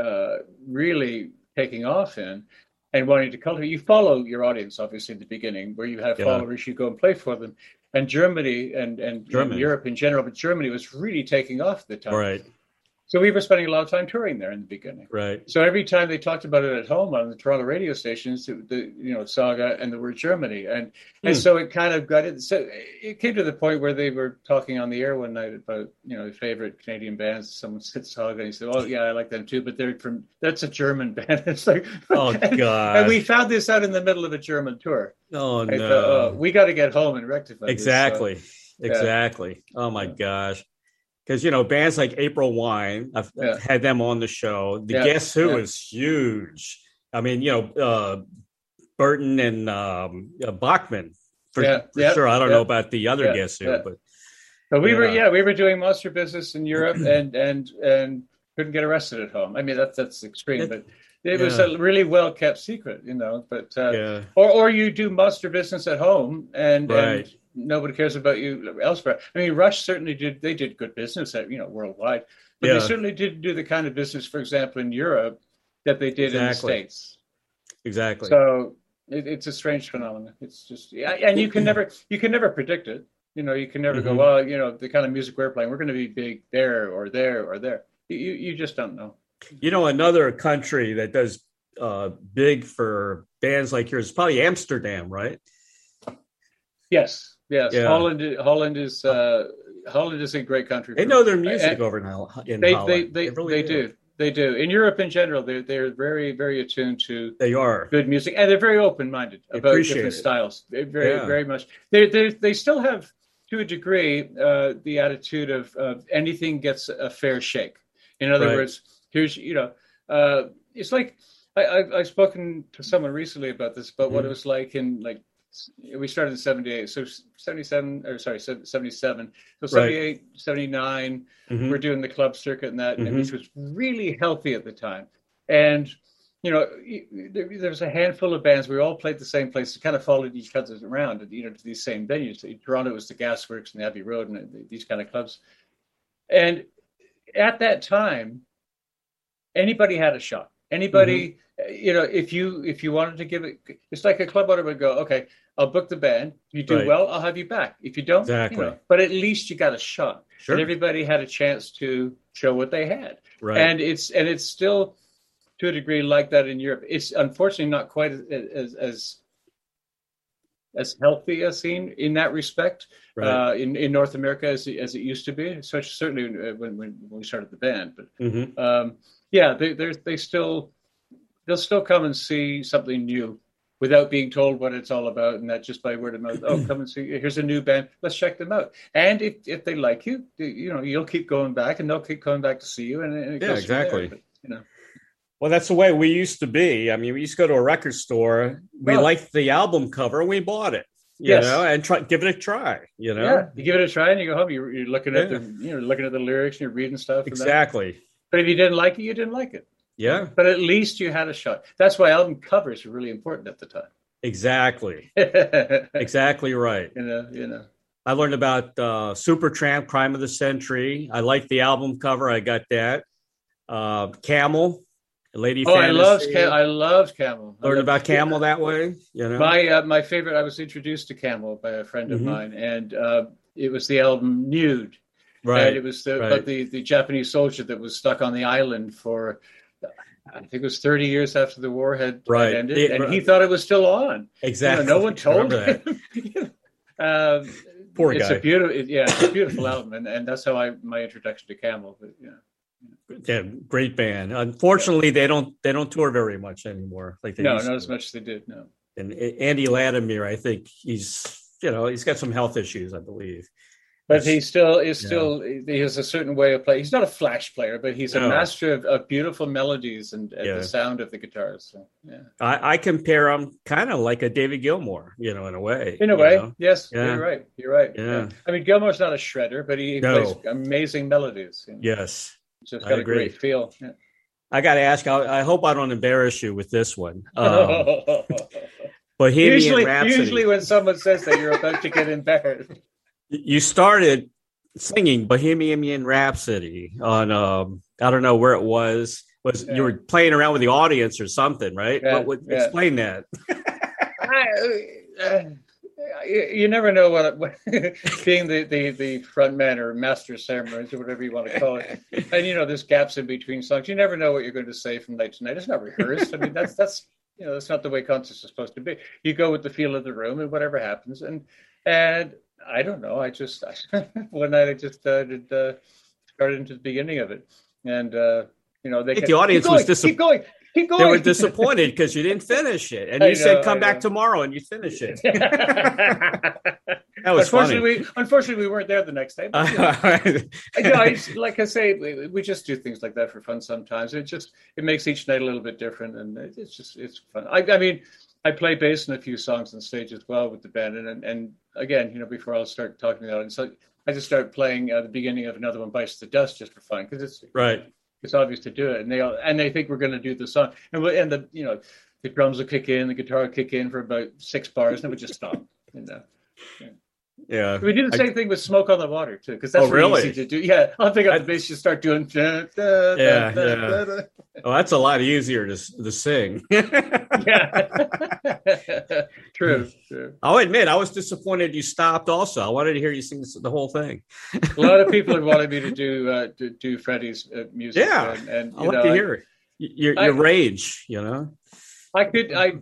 uh, really taking off in and wanting to cultivate. You follow your audience obviously in the beginning, where you have Yeah. followers, you go and play for them. And Germany and and, Germany. Europe in general, but Germany was really taking off at the time. right. So we were spending a lot of time touring there in the beginning. Right. So every time they talked about it at home on the Toronto radio stations, the you know Saga and the word Germany, and and Hmm. so it kind of got it. So it came to the point where they were talking on the air one night about you know favorite Canadian bands. Someone said Saga, and he said, "Oh yeah, I like them too, but they're from that's a German band." It's like, Oh, and, God. And we found this out in the middle of a German tour. Oh I no. thought, oh, we got to get home and rectify this. So, Exactly. yeah. Exactly. Oh my gosh. Because you know bands like April Wine, I've, I've Yeah. had them on the show. The Yeah, Guess Who yeah. is huge. I mean, you know, uh, Burton and um, uh, Bachman for, Yeah, for yeah, sure. I don't yeah. know about the other Yeah, Guess Who, yeah. but But we were Yeah. yeah we were doing monster business in Europe and and and couldn't get arrested at home. I mean that's that's extreme, but it was a really well kept secret, you know. But uh, yeah, or or you do monster business at home and, Right. and nobody cares about you elsewhere. I mean, Rush certainly did. They did good business at you know worldwide, but Yeah. they certainly didn't do the kind of business, for example, in Europe that they did in the states. exactly. So it, it's a strange phenomenon. It's just yeah, and you can never you can never predict it. You know, you can never go Mhm. well. You know, the kind of music we're playing, we're going to be big there or there or there. You you, you just don't know. you know, another country that does uh, big for bands like yours is probably Amsterdam, right? Yes, yes. Yeah. Holland Holland is uh, Holland is a great country. They know their music and over in, in They Holland. they they, really they do. They do. In Europe, in general, they're they're very very attuned to They are. good music, and they're very open minded about different it. styles. They very Yeah. very much. They they they still have to a degree uh, the attitude of, of anything gets a fair shake. In other Right. words, here's you know, uh, it's like I, I I've spoken to someone recently about this, about what Mhm. it was like in like we started in 78 so 77 or sorry 77 so Right. 78 79 Mhm. we're doing the club circuit and that, and Mhm. which was really healthy at the time. And you know, there, was a handful of bands. We all played the same places, kind of followed each other around, you know, to these same venues. Toronto was the Gasworks and Abbey Road and these kind of clubs. And at that time, anybody had a shot. Anybody, mm-hmm. eh, you know, if you if you wanted to give it, it's like a club owner would go, okay, I'll book the band. If you do Right. well, I'll have you back. If you don't, Exactly. you know, but at least you got a shot Sure. and everybody had a chance to show what they had Right. and it's and it's still to a degree like that in europe it's unfortunately not quite as as as, as healthy a scene in that respect right. uh, in, in north america as it, as it used to be such certainly uh, when, when, when we started the band but Mhm. um, yeah they they they still they'll still come and see something new without being told what it's all about and that just by word of mouth oh come and see here's a new band let's check them out and if, if they like you you know you'll keep going back and they'll keep coming back to see you and, and Yeah, from there. exactly. But, you know Well, that's the way we used to be. I mean, we used to go to a record store. We Oh. liked the album cover, we bought it. You Yes. know, and try give it a try. You know, yeah you give it a try and you go home you're, you're looking at Yeah. the you know looking at the lyrics and you're reading stuff exactly. but if you didn't like it you didn't like it Yeah, but at least you had a shot that's why album covers were really important at the time exactly, exactly right. You know you know I learned about uh, Supertramp, Crime of the Century. I liked the album cover. I got that. Uh, Camel, Lady oh i Fantasy. loved Cam- i loved camel I learned about Camel that way. You know, My uh, my favorite. I was introduced to Camel by a friend of Mhm. mine, and uh, it was the album Nude. right? And it was the right. about the the Japanese soldier that was stuck on the island for. I think it was 30 years after the war had, Right. ended, It- and he thought it was still on. You know, exactly. no one told him. um, Poor it's guy. a beautiful, yeah, it's a beautiful album, and, and that's how I my introduction to Camel. But yeah, Yeah, great band. Unfortunately, they don't they don't tour very much anymore. Like they no, not to. as much as they did. No, And Andy Latimer, I think he's you know he's got some health issues, I believe. but he still is Yeah. still he has a certain way of playing. He's not a flash player, but he's a No. master of, of beautiful melodies and, and Yeah. the sound of the guitars. So, yeah, I, I compare him kind of like a David Gilmour, you know, in a way. in a way, know? yes, Yeah. you're right. You're right. Yeah. I mean, Gilmour's not a shredder, but he No. plays amazing melodies. You know? Yes. He's just I got a great feel. Yeah. I got to ask. I, I hope I don't embarrass you with this one. Um, Bohemian usually, Rhapsody. usually when someone says that, you're about to get embarrassed. you started singing Bohemian Rhapsody on um I don't know where it was. Was Yeah. you were playing around with the audience or something, right? Yeah, what would yeah. explain that? I, uh, you, you never know what, what being the, the, the front man or master of ceremonies or whatever you want to call it. And you know, there's gaps in between songs. You never know what you're going to say from night to night. It's not rehearsed. I mean, that's that's you know, that's not the way concerts are supposed to be. You go with the feel of the room and whatever happens. And and I don't know. I just one night I just uh, did uh, started into the beginning of it, and uh, you know, they kept, the audience keep was going, disapp- keep going, keep going. They were disappointed because you didn't finish it, and I you said come I back know. tomorrow, and you finish it. that was unfortunately, funny. we unfortunately we weren't there the next day. But, you know, you know, I, like I say, we, we just do things like that for fun sometimes. It just it makes each night a little bit different, and it- it's just it's fun. I, I mean, I play bass in a few songs on stage as well with the band, and and, and again, you know, before I'll start talking about it, so I just start playing uh, the beginning of another one, "Bites the Dust," just for fun because it's right. It's obvious to do it, and they and they think we're going to do the song, and we and the you know the drums will kick in, the guitar will kick in for about six bars, and it would just stop. Yeah. Yeah, we do the I- same thing with "Smoke on the Water" too, because that's Oh, really easy to do. Yeah, I'll pick up I- the bass, you start doing. da, da, Yeah, da, yeah. Oh, that's a lot easier to to sing. Yeah, true, true. I'll admit, I was disappointed you stopped. Also, I wanted to hear you sing the whole thing. A lot of people have wanted me to do uh, to do Freddie's uh, music. Yeah, and, and I like know, to I- hear it. Y- Your I- rage, you know. I could, I,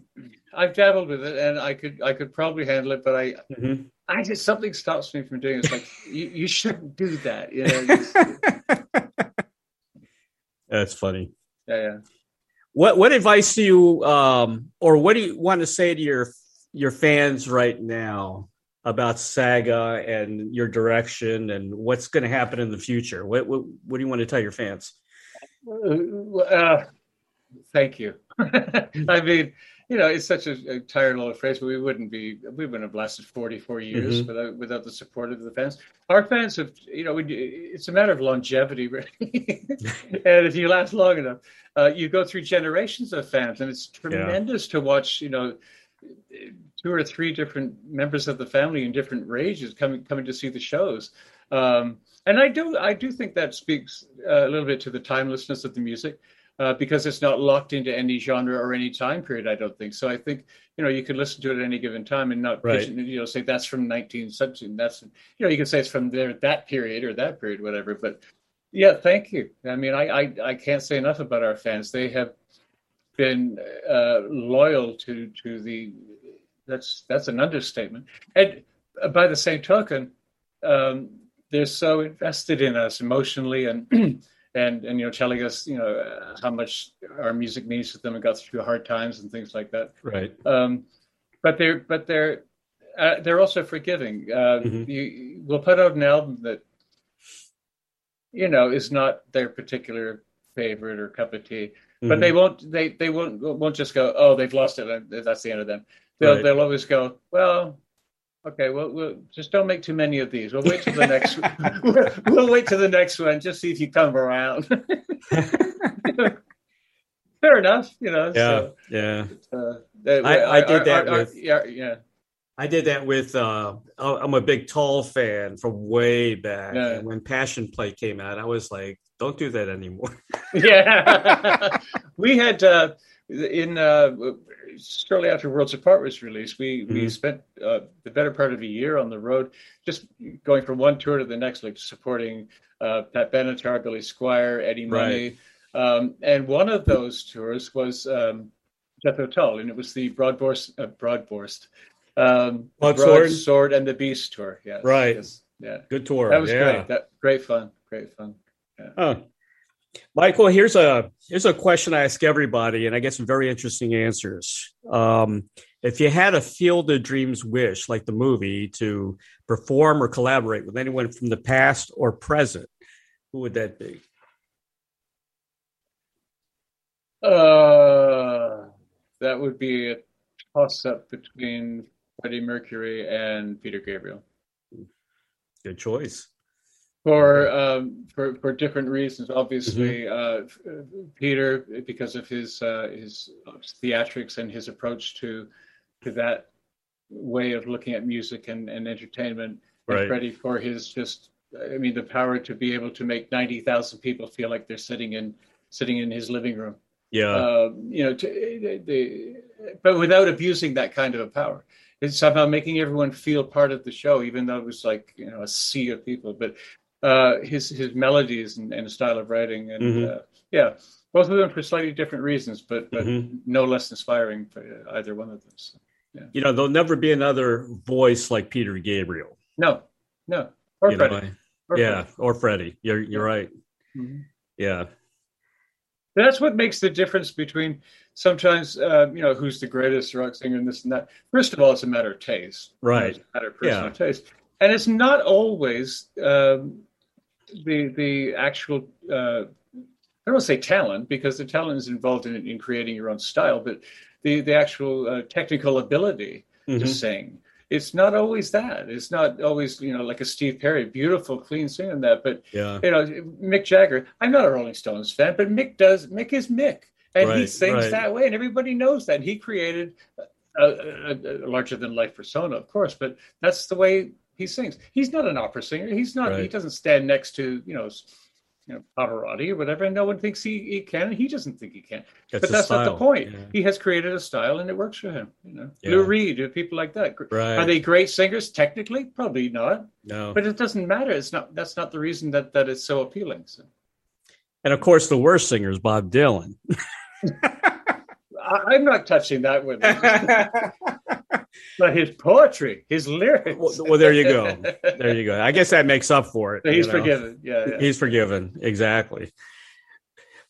I've dabbled with it, and I could, I could probably handle it, but I, Mhm. I just something stops me from doing. it. It's like you, you shouldn't do that. You know, It's- That's funny. Yeah, yeah. What what advice do you um or what do you want to say to your your fans right now about Saga and your direction and what's going to happen in the future? What what what do you want to tell your fans? Uh, thank you. I mean, you know, it's such a, a tired little phrase, but we wouldn't be, we wouldn't have lasted 44 years Mhm. without without the support of the fans. Our fans have, you know, we, it's a matter of longevity, really. and if you last long enough, uh, you go through generations of fans, and it's tremendous to watch, you know, two or three different members of the family in different ranges coming coming to see the shows. Um, and I do I do think that speaks uh, a little bit to the timelessness of the music uh, because it's not locked into any genre or any time period. I don't think so. I think you know you can listen to it at any given time and not Right. pigeon- you know say that's from 19 such and that's you know you can say it's from there that period or that period whatever. But yeah, thank you. I mean I I, I can't say enough about our fans. They have been uh, loyal to to the that's that's an understatement. And by the same token, um, they're so invested in us emotionally and and and you know telling us you know uh, how much our music means to them and got through hard times and things like that. Right. Um, but they're but they're uh, they're also forgiving. Uh, Mhm. you, we'll put out an album that you know is not their particular favorite or cup of tea but Mhm. they won't they they won't won't just go oh they've lost it and that's the end of them they'll Right. they'll always go well okay well we'll just don't make too many of these we'll wait till the next we'll, we'll wait till the next one just see if you come around fair enough you know yeah. so, Yeah. uh, they- I- I did that our- our- with- yeah yeah I did that with. Uh, I'm a big Tull fan from way back. Yeah. When Passion Play came out, I was like, "Don't do that anymore." yeah we had uh in uh shortly after worlds apart was released we we Mhm. spent uh, the better part of a year on the road just going from one tour to the next like supporting uh pat benatar billy squier eddie money um and one of those tours was um Jethro Tull, and it was the Broadborst, uh, Broadborst, um, Broadsword? Sword and the Beast tour. Yes, Right. yes, yeah, Good tour. that was yeah. great. That great fun, great fun. Huh. Michael, here's a here's a question I ask everybody, and I get some very interesting answers. Um, if you had a Field of Dreams wish, like the movie, to perform or collaborate with anyone from the past or present, who would that be? Uh, that would be a toss up between Freddie Mercury and Peter Gabriel Good choice. For um, for for different reasons. Obviously, uh, Peter because of his uh, his theatrics and his approach to to that way of looking at music and, and entertainment. And Right. Freddie for his just I mean the power to be able to make ninety thousand people feel like they're sitting in sitting in his living room. Yeah. um, you know, to, the, the, but without abusing that kind of a power. It's somehow making everyone feel part of the show, even though it was like you know a sea of people. But uh, his his melodies and, and style of writing, and Mhm. uh, yeah, both of them for slightly different reasons, but but Mhm. no less inspiring for either one of them. So, you know, there'll never be another voice like Peter Gabriel. no, no, or you know, Freddie. I- or yeah, Freddie. or Freddie. You're you're right. Mhm. Yeah. That's what makes the difference between sometimes, uh, you know, who's the greatest rock singer and this and that. First of all, it's a matter of taste. Right. It's a matter of personal Yeah. taste. And it's not always um, the the actual, uh, I don't want to say talent, because the talent is involved in, in creating your own style, but the, the actual uh, technical ability to Mhm. sing. It's not always that. It's not always, you know, like a Steve Perry, beautiful, clean singing that, but Yeah. you know, Mick Jagger. I'm not a Rolling Stones fan, but Mick does. Mick is Mick, and he sings right. that way, and everybody knows that. He created a, a, a larger than life persona, of course, but that's the way he sings. He's not an opera singer. He's not. He doesn't stand next to you know, you know, Pavarotti or whatever. And no one thinks he, he can, and he doesn't think he can. That's but that's not the point. Yeah. He has created a style, and it works for him. You know, Yeah. Lou Reed, or people like that. Right. Are they great singers? Technically, probably not. no. But it doesn't matter. It's not. That's not the reason that that it's so appealing. So. and of course, the worst singer is Bob Dylan. I, I'm not touching that with him. but his poetry, his lyrics. Well, well, there you go. there you go. I guess that makes up for it. He's you know. forgiven. Yeah, yeah. He's forgiven. Exactly.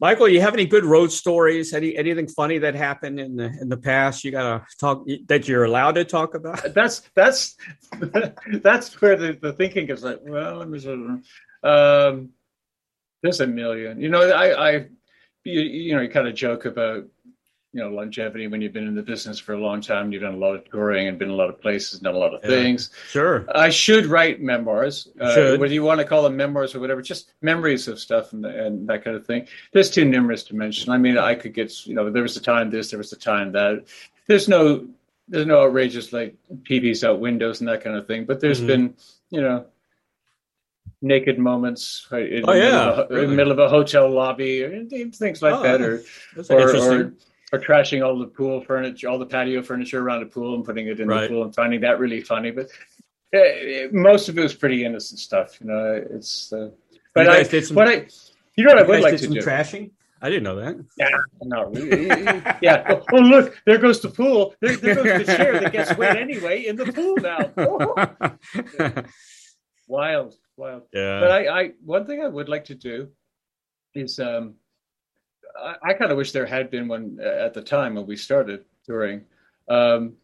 Michael, you have any good road stories? Any anything funny that happened in the in the past? You gotta talk that you're allowed to talk about. That's that's that's where the, the thinking is like. Well, let me sort of. Um, there's a million. You know, I, I you, you know, you kind of joke about you know longevity when you've been in the business for a long time you've done a lot of touring and been a lot of places done a lot of yeah, things. Sure. I should write memoirs uh, should. whether you want to call them memoirs or whatever just memories of stuff and, and that kind of thing. There's too numerous to mention i mean i could get you know there was a time this there was a time that. There's no there's no outrageous like tvs out windows and that kind of thing but there's mm-hmm. been you know naked moments right, in, oh, the yeah, middle of a, really? in the middle of a hotel lobby or things like oh, that or or, or, or trashing all the pool furniture, all the patio furniture around the pool and putting it in right. the pool and finding that really funny. But uh, it, most of it was pretty innocent stuff, you know. It's uh, but I, some, what I, you know what I would like to do trashing. I didn't know that. Yeah, not really. yeah. Oh, oh, look, there goes the pool. There, there, goes the chair that gets wet anyway in the pool now. Oh. wild, wild. Yeah. But I, I, one thing I would like to do is um, I, I kind of wish there had been one uh, at the time when we started touring. Um,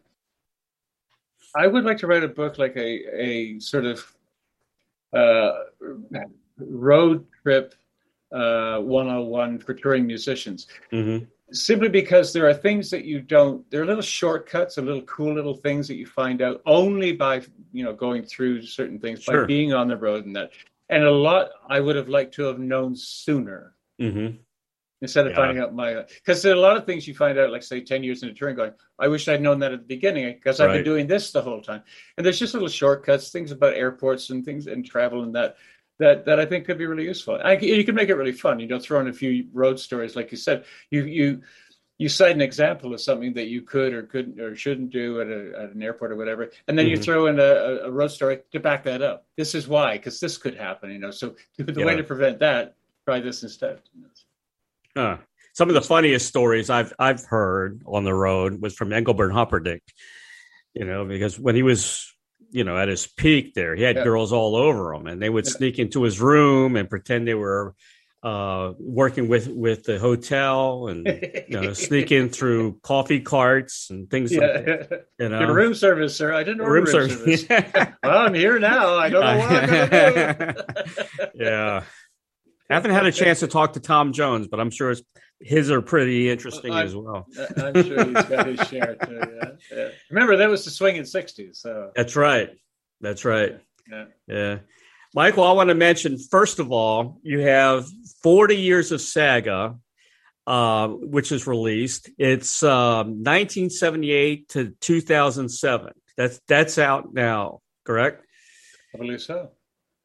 I would like to write a book like a a sort of uh, road trip uh, 101 for touring musicians. Mm-hmm. Simply because there are things that you don't, there are little shortcuts and little cool little things that you find out only by, you know, going through certain things, sure. by being on the road and that. And a lot I would have liked to have known sooner. Mm-hmm instead of yeah. finding out my because there are a lot of things you find out like say 10 years into touring going i wish i'd known that at the beginning because i've right. been doing this the whole time and there's just little shortcuts things about airports and things and travel and that that that i think could be really useful I, you can make it really fun you know throw in a few road stories like you said you you you cite an example of something that you could or couldn't or shouldn't do at, a, at an airport or whatever, and then mm-hmm. you throw in a, a, road story to back that up. This is why, because this could happen, you know. So the yeah. way to prevent that, try this instead. Huh. Some of the funniest stories I've I've heard on the road was from Engelbert Humperdinck. You know, because when he was you know at his peak there, he had yeah. girls all over him, and they would yeah. sneak into his room and pretend they were uh, working with with the hotel and you know, sneak in through coffee carts and things yeah. like that. You know, room service, sir. I didn't order room, room service. service. well, I'm here now. I don't know what I'm gonna do. yeah. I haven't had a chance to talk to Tom Jones, but I'm sure his are pretty interesting I'm, as well. I'm sure he's got his share too. Yeah. yeah. Remember, that was the swinging '60s. So that's right. That's right. Yeah. Yeah. Michael, I want to mention first of all, you have 40 years of Saga, uh, which is released. It's um, 1978 to 2007. That's that's out now, correct? I believe so.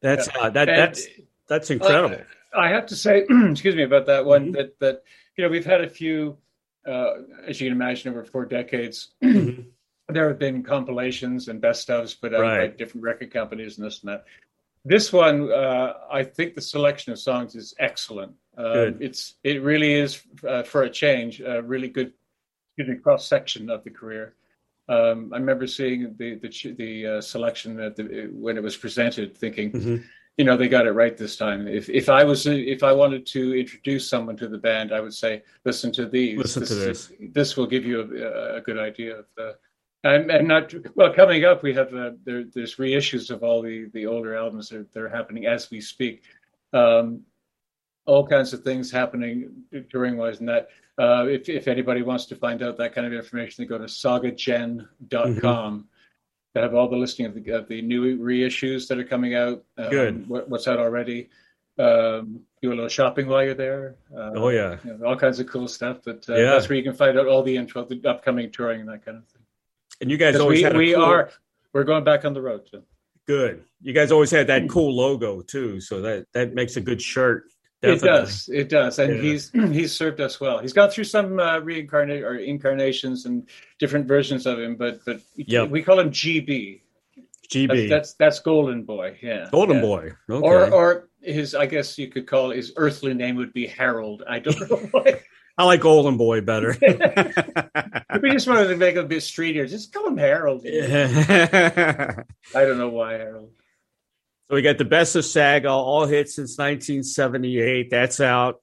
That's yeah. uh, that that's that's incredible. I have to say, excuse me about that one. Mm-hmm. That that you know we've had a few, uh, as you can imagine, over four decades. Mm-hmm. there have been compilations and best ofs put out right. by different record companies and this and that. This one, uh, I think the selection of songs is excellent. Uh, it's it really is uh, for a change, a really good, excuse me, cross section of the career. Um, I remember seeing the the, the uh, selection the, when it was presented, thinking. Mm-hmm you know they got it right this time. If if I was if I wanted to introduce someone to the band, I would say listen to these. Listen this, to this. This will give you a, a good idea of the. And, and not well. Coming up, we have uh, there, there's reissues of all the the older albums that, that are happening as we speak. Um, all kinds of things happening touring wise and that. Uh, if if anybody wants to find out that kind of information, they go to sagagen.com. Mm-hmm to have all the listing of the, of the new reissues that are coming out. Um, Good. What, what's out already? Um, do a little shopping while you're there. Uh, oh yeah, you know, all kinds of cool stuff. But uh, yeah. that's where you can find out all the info, the upcoming touring, and that kind of thing. And you guys always we, we cool... are we're going back on the road. So. Good. You guys always had that cool logo too, so that that makes a good shirt. Definitely. It does. It does, and yeah. he's he's served us well. He's gone through some uh, reincarnate or incarnations and different versions of him, but but yep. we call him GB. GB. That's that's, that's Golden Boy. Yeah, Golden yeah. Boy. Okay. Or or his, I guess you could call his earthly name would be Harold. I don't know why. I like Golden Boy better. we just wanted to make him a bit streetier. Just call him Harold. I don't know why Harold. So we got the best of Saga, all hits since 1978. That's out.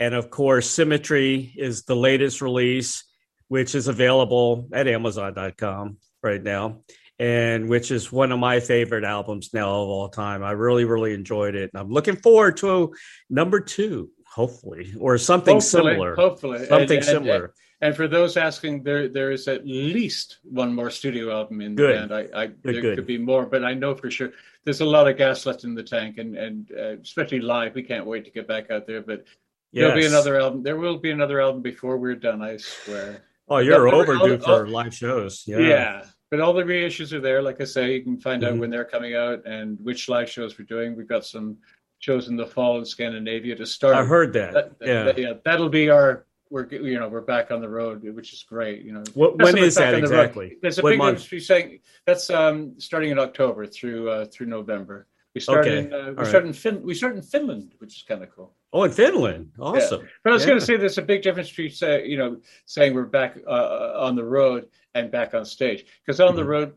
and of course, Symmetry is the latest release, which is available at Amazon.com right now, and which is one of my favorite albums now of all time. I really, really enjoyed it. And I'm looking forward to number two, hopefully, or something hopefully, similar. Hopefully, something and, similar. And, and, for those asking, there there is at least one more studio album in the Good. band. I, I Good, there good. could be more, but I know for sure there's a lot of gas left in the tank, and and uh, especially live, we can't wait to get back out there. But there'll be another album. There will be another album before we're done. I swear. Oh, you're But- overdue oh, for oh. live shows. Yeah. Yeah. But all the reissues are there. Like I say, you can find out Mhm. when they're coming out and which live shows we're doing. We've got some shows in the fall in Scandinavia to start. I heard that. That- yeah. that- yeah, that'll be our. We're you know we're back on the road, which is great. You know, What, when is that on the exactly? There's a what big month? industry saying that's um, starting in October through uh, through November. We start Okay. in uh, we All start in fin- we start in Finland, which is kind of cool. Oh, in Finland. Awesome. But I was Yeah. going to say there's a big difference between say, you know saying we're back uh, on the road and back on stage because on the Mhm. road,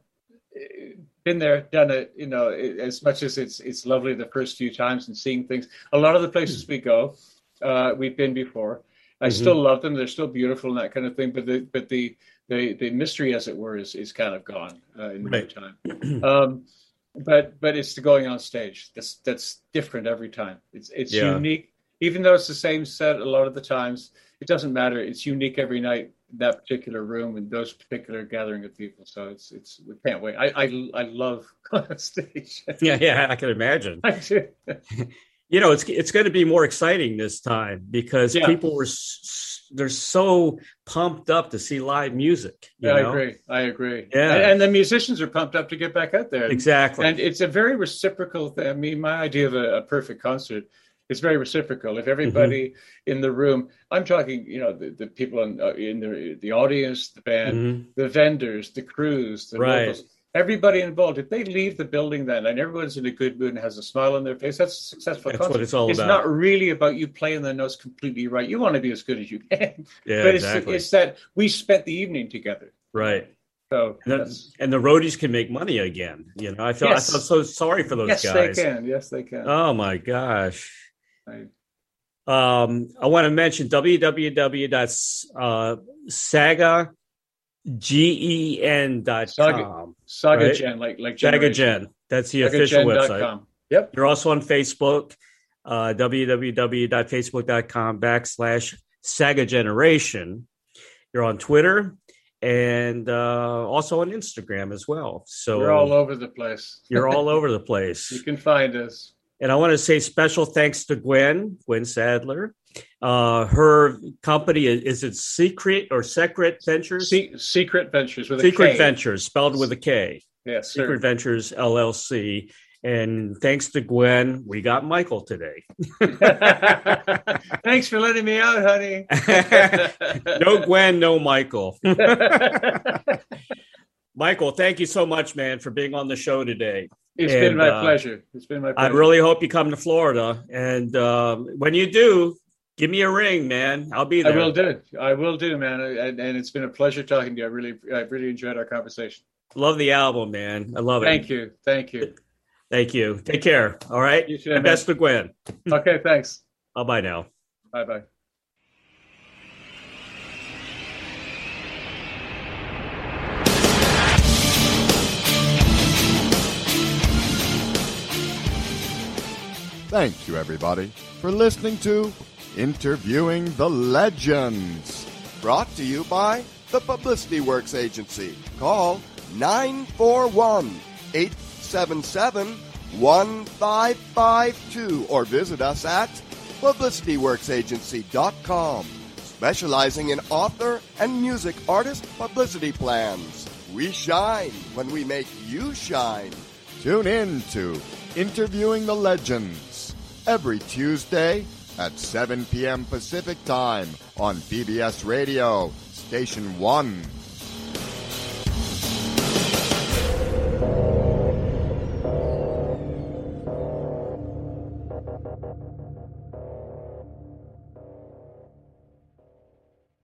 eh, been there, done it. You know, eh, as much as it's it's lovely the first few times and seeing things. A lot of the places we go, uh, we've been before. I Mhm. still love them; they're still beautiful and that kind of thing. But the but the the, the mystery, as it were, is, is kind of gone uh, in the Right. meantime. Um, but but it's the going on stage that's that's different every time. It's it's Yeah. unique, even though it's the same set a lot of the times. It doesn't matter. It's unique every night. That particular room and those particular gathering of people. So it's it's we can't wait. I I, I love going on stage. Yeah, yeah, I can imagine. I do. You know, it's it's going to be more exciting this time because Yeah. people were they're so pumped up to see live music. You Yeah, I agree. I agree. Yeah. and, and the musicians are pumped up to get back out there. Exactly. And it's a very reciprocal thing. I mean, my idea of a, a perfect concert is very reciprocal. If everybody Mm-hmm. in the room, I'm talking, you know, the, the people in, uh, in the the audience, the band, Mhm. the vendors, the crews, the Right. locals, everybody involved. If they leave the building then and everyone's in a good mood and has a smile on their face, that's a successful That's concert. what it's all it's about. not really about you playing the notes completely right. You want to be as good as you can, Yeah, but it's exactly. it's that we spent the evening together. right. So And, the- and the roadies can make money again. You know, I feel Yes. I feel so sorry for those yes, guys. Yes, they can. Yes, they can. Oh my gosh. Right. Um, I want to mention www.sagagen.com. Saga Right. Gen, like like Saga Gen. That's the official website. Yep. You're also on Facebook, uh, www.facebook.com backslash Saga Generation. You're on Twitter and uh, also on Instagram as well. So you're all over the place. you're all over the place. You can find us. And I want to say special thanks to Gwen, Gwen Sadler. Uh, her company is, is it Secret or Secret Ventures? Se- Secret Ventures with a Secret Ventures, spelled with a K. Yes, Secret sir. Ventures LLC. And thanks to Gwen, we got Michael today. Thanks for letting me out, honey. no Gwen, no Michael. Michael, thank you so much, man, for being on the show today. It's And, been my uh, pleasure. It's been my pleasure. I really hope you come to Florida. And um, when you do, give me a ring, man. I'll be there. I will do. I will do, man. And, and it's been a pleasure talking to you. I really, I really enjoyed our conversation. Love the album, man. I love it. Thank you. Thank you. Thank you. Take care. All right. You too, best to Gwen. Okay, thanks. Bye bye now. Bye bye. Thank you, everybody, for listening to Interviewing the Legends. Brought to you by the Publicity Works Agency. Call 941 877 1552 or visit us at publicityworksagency.com. Specializing in author and music artist publicity plans. We shine when we make you shine. Tune in to Interviewing the Legends every Tuesday at 7 p.m. Pacific Time on BBS Radio, Station 1.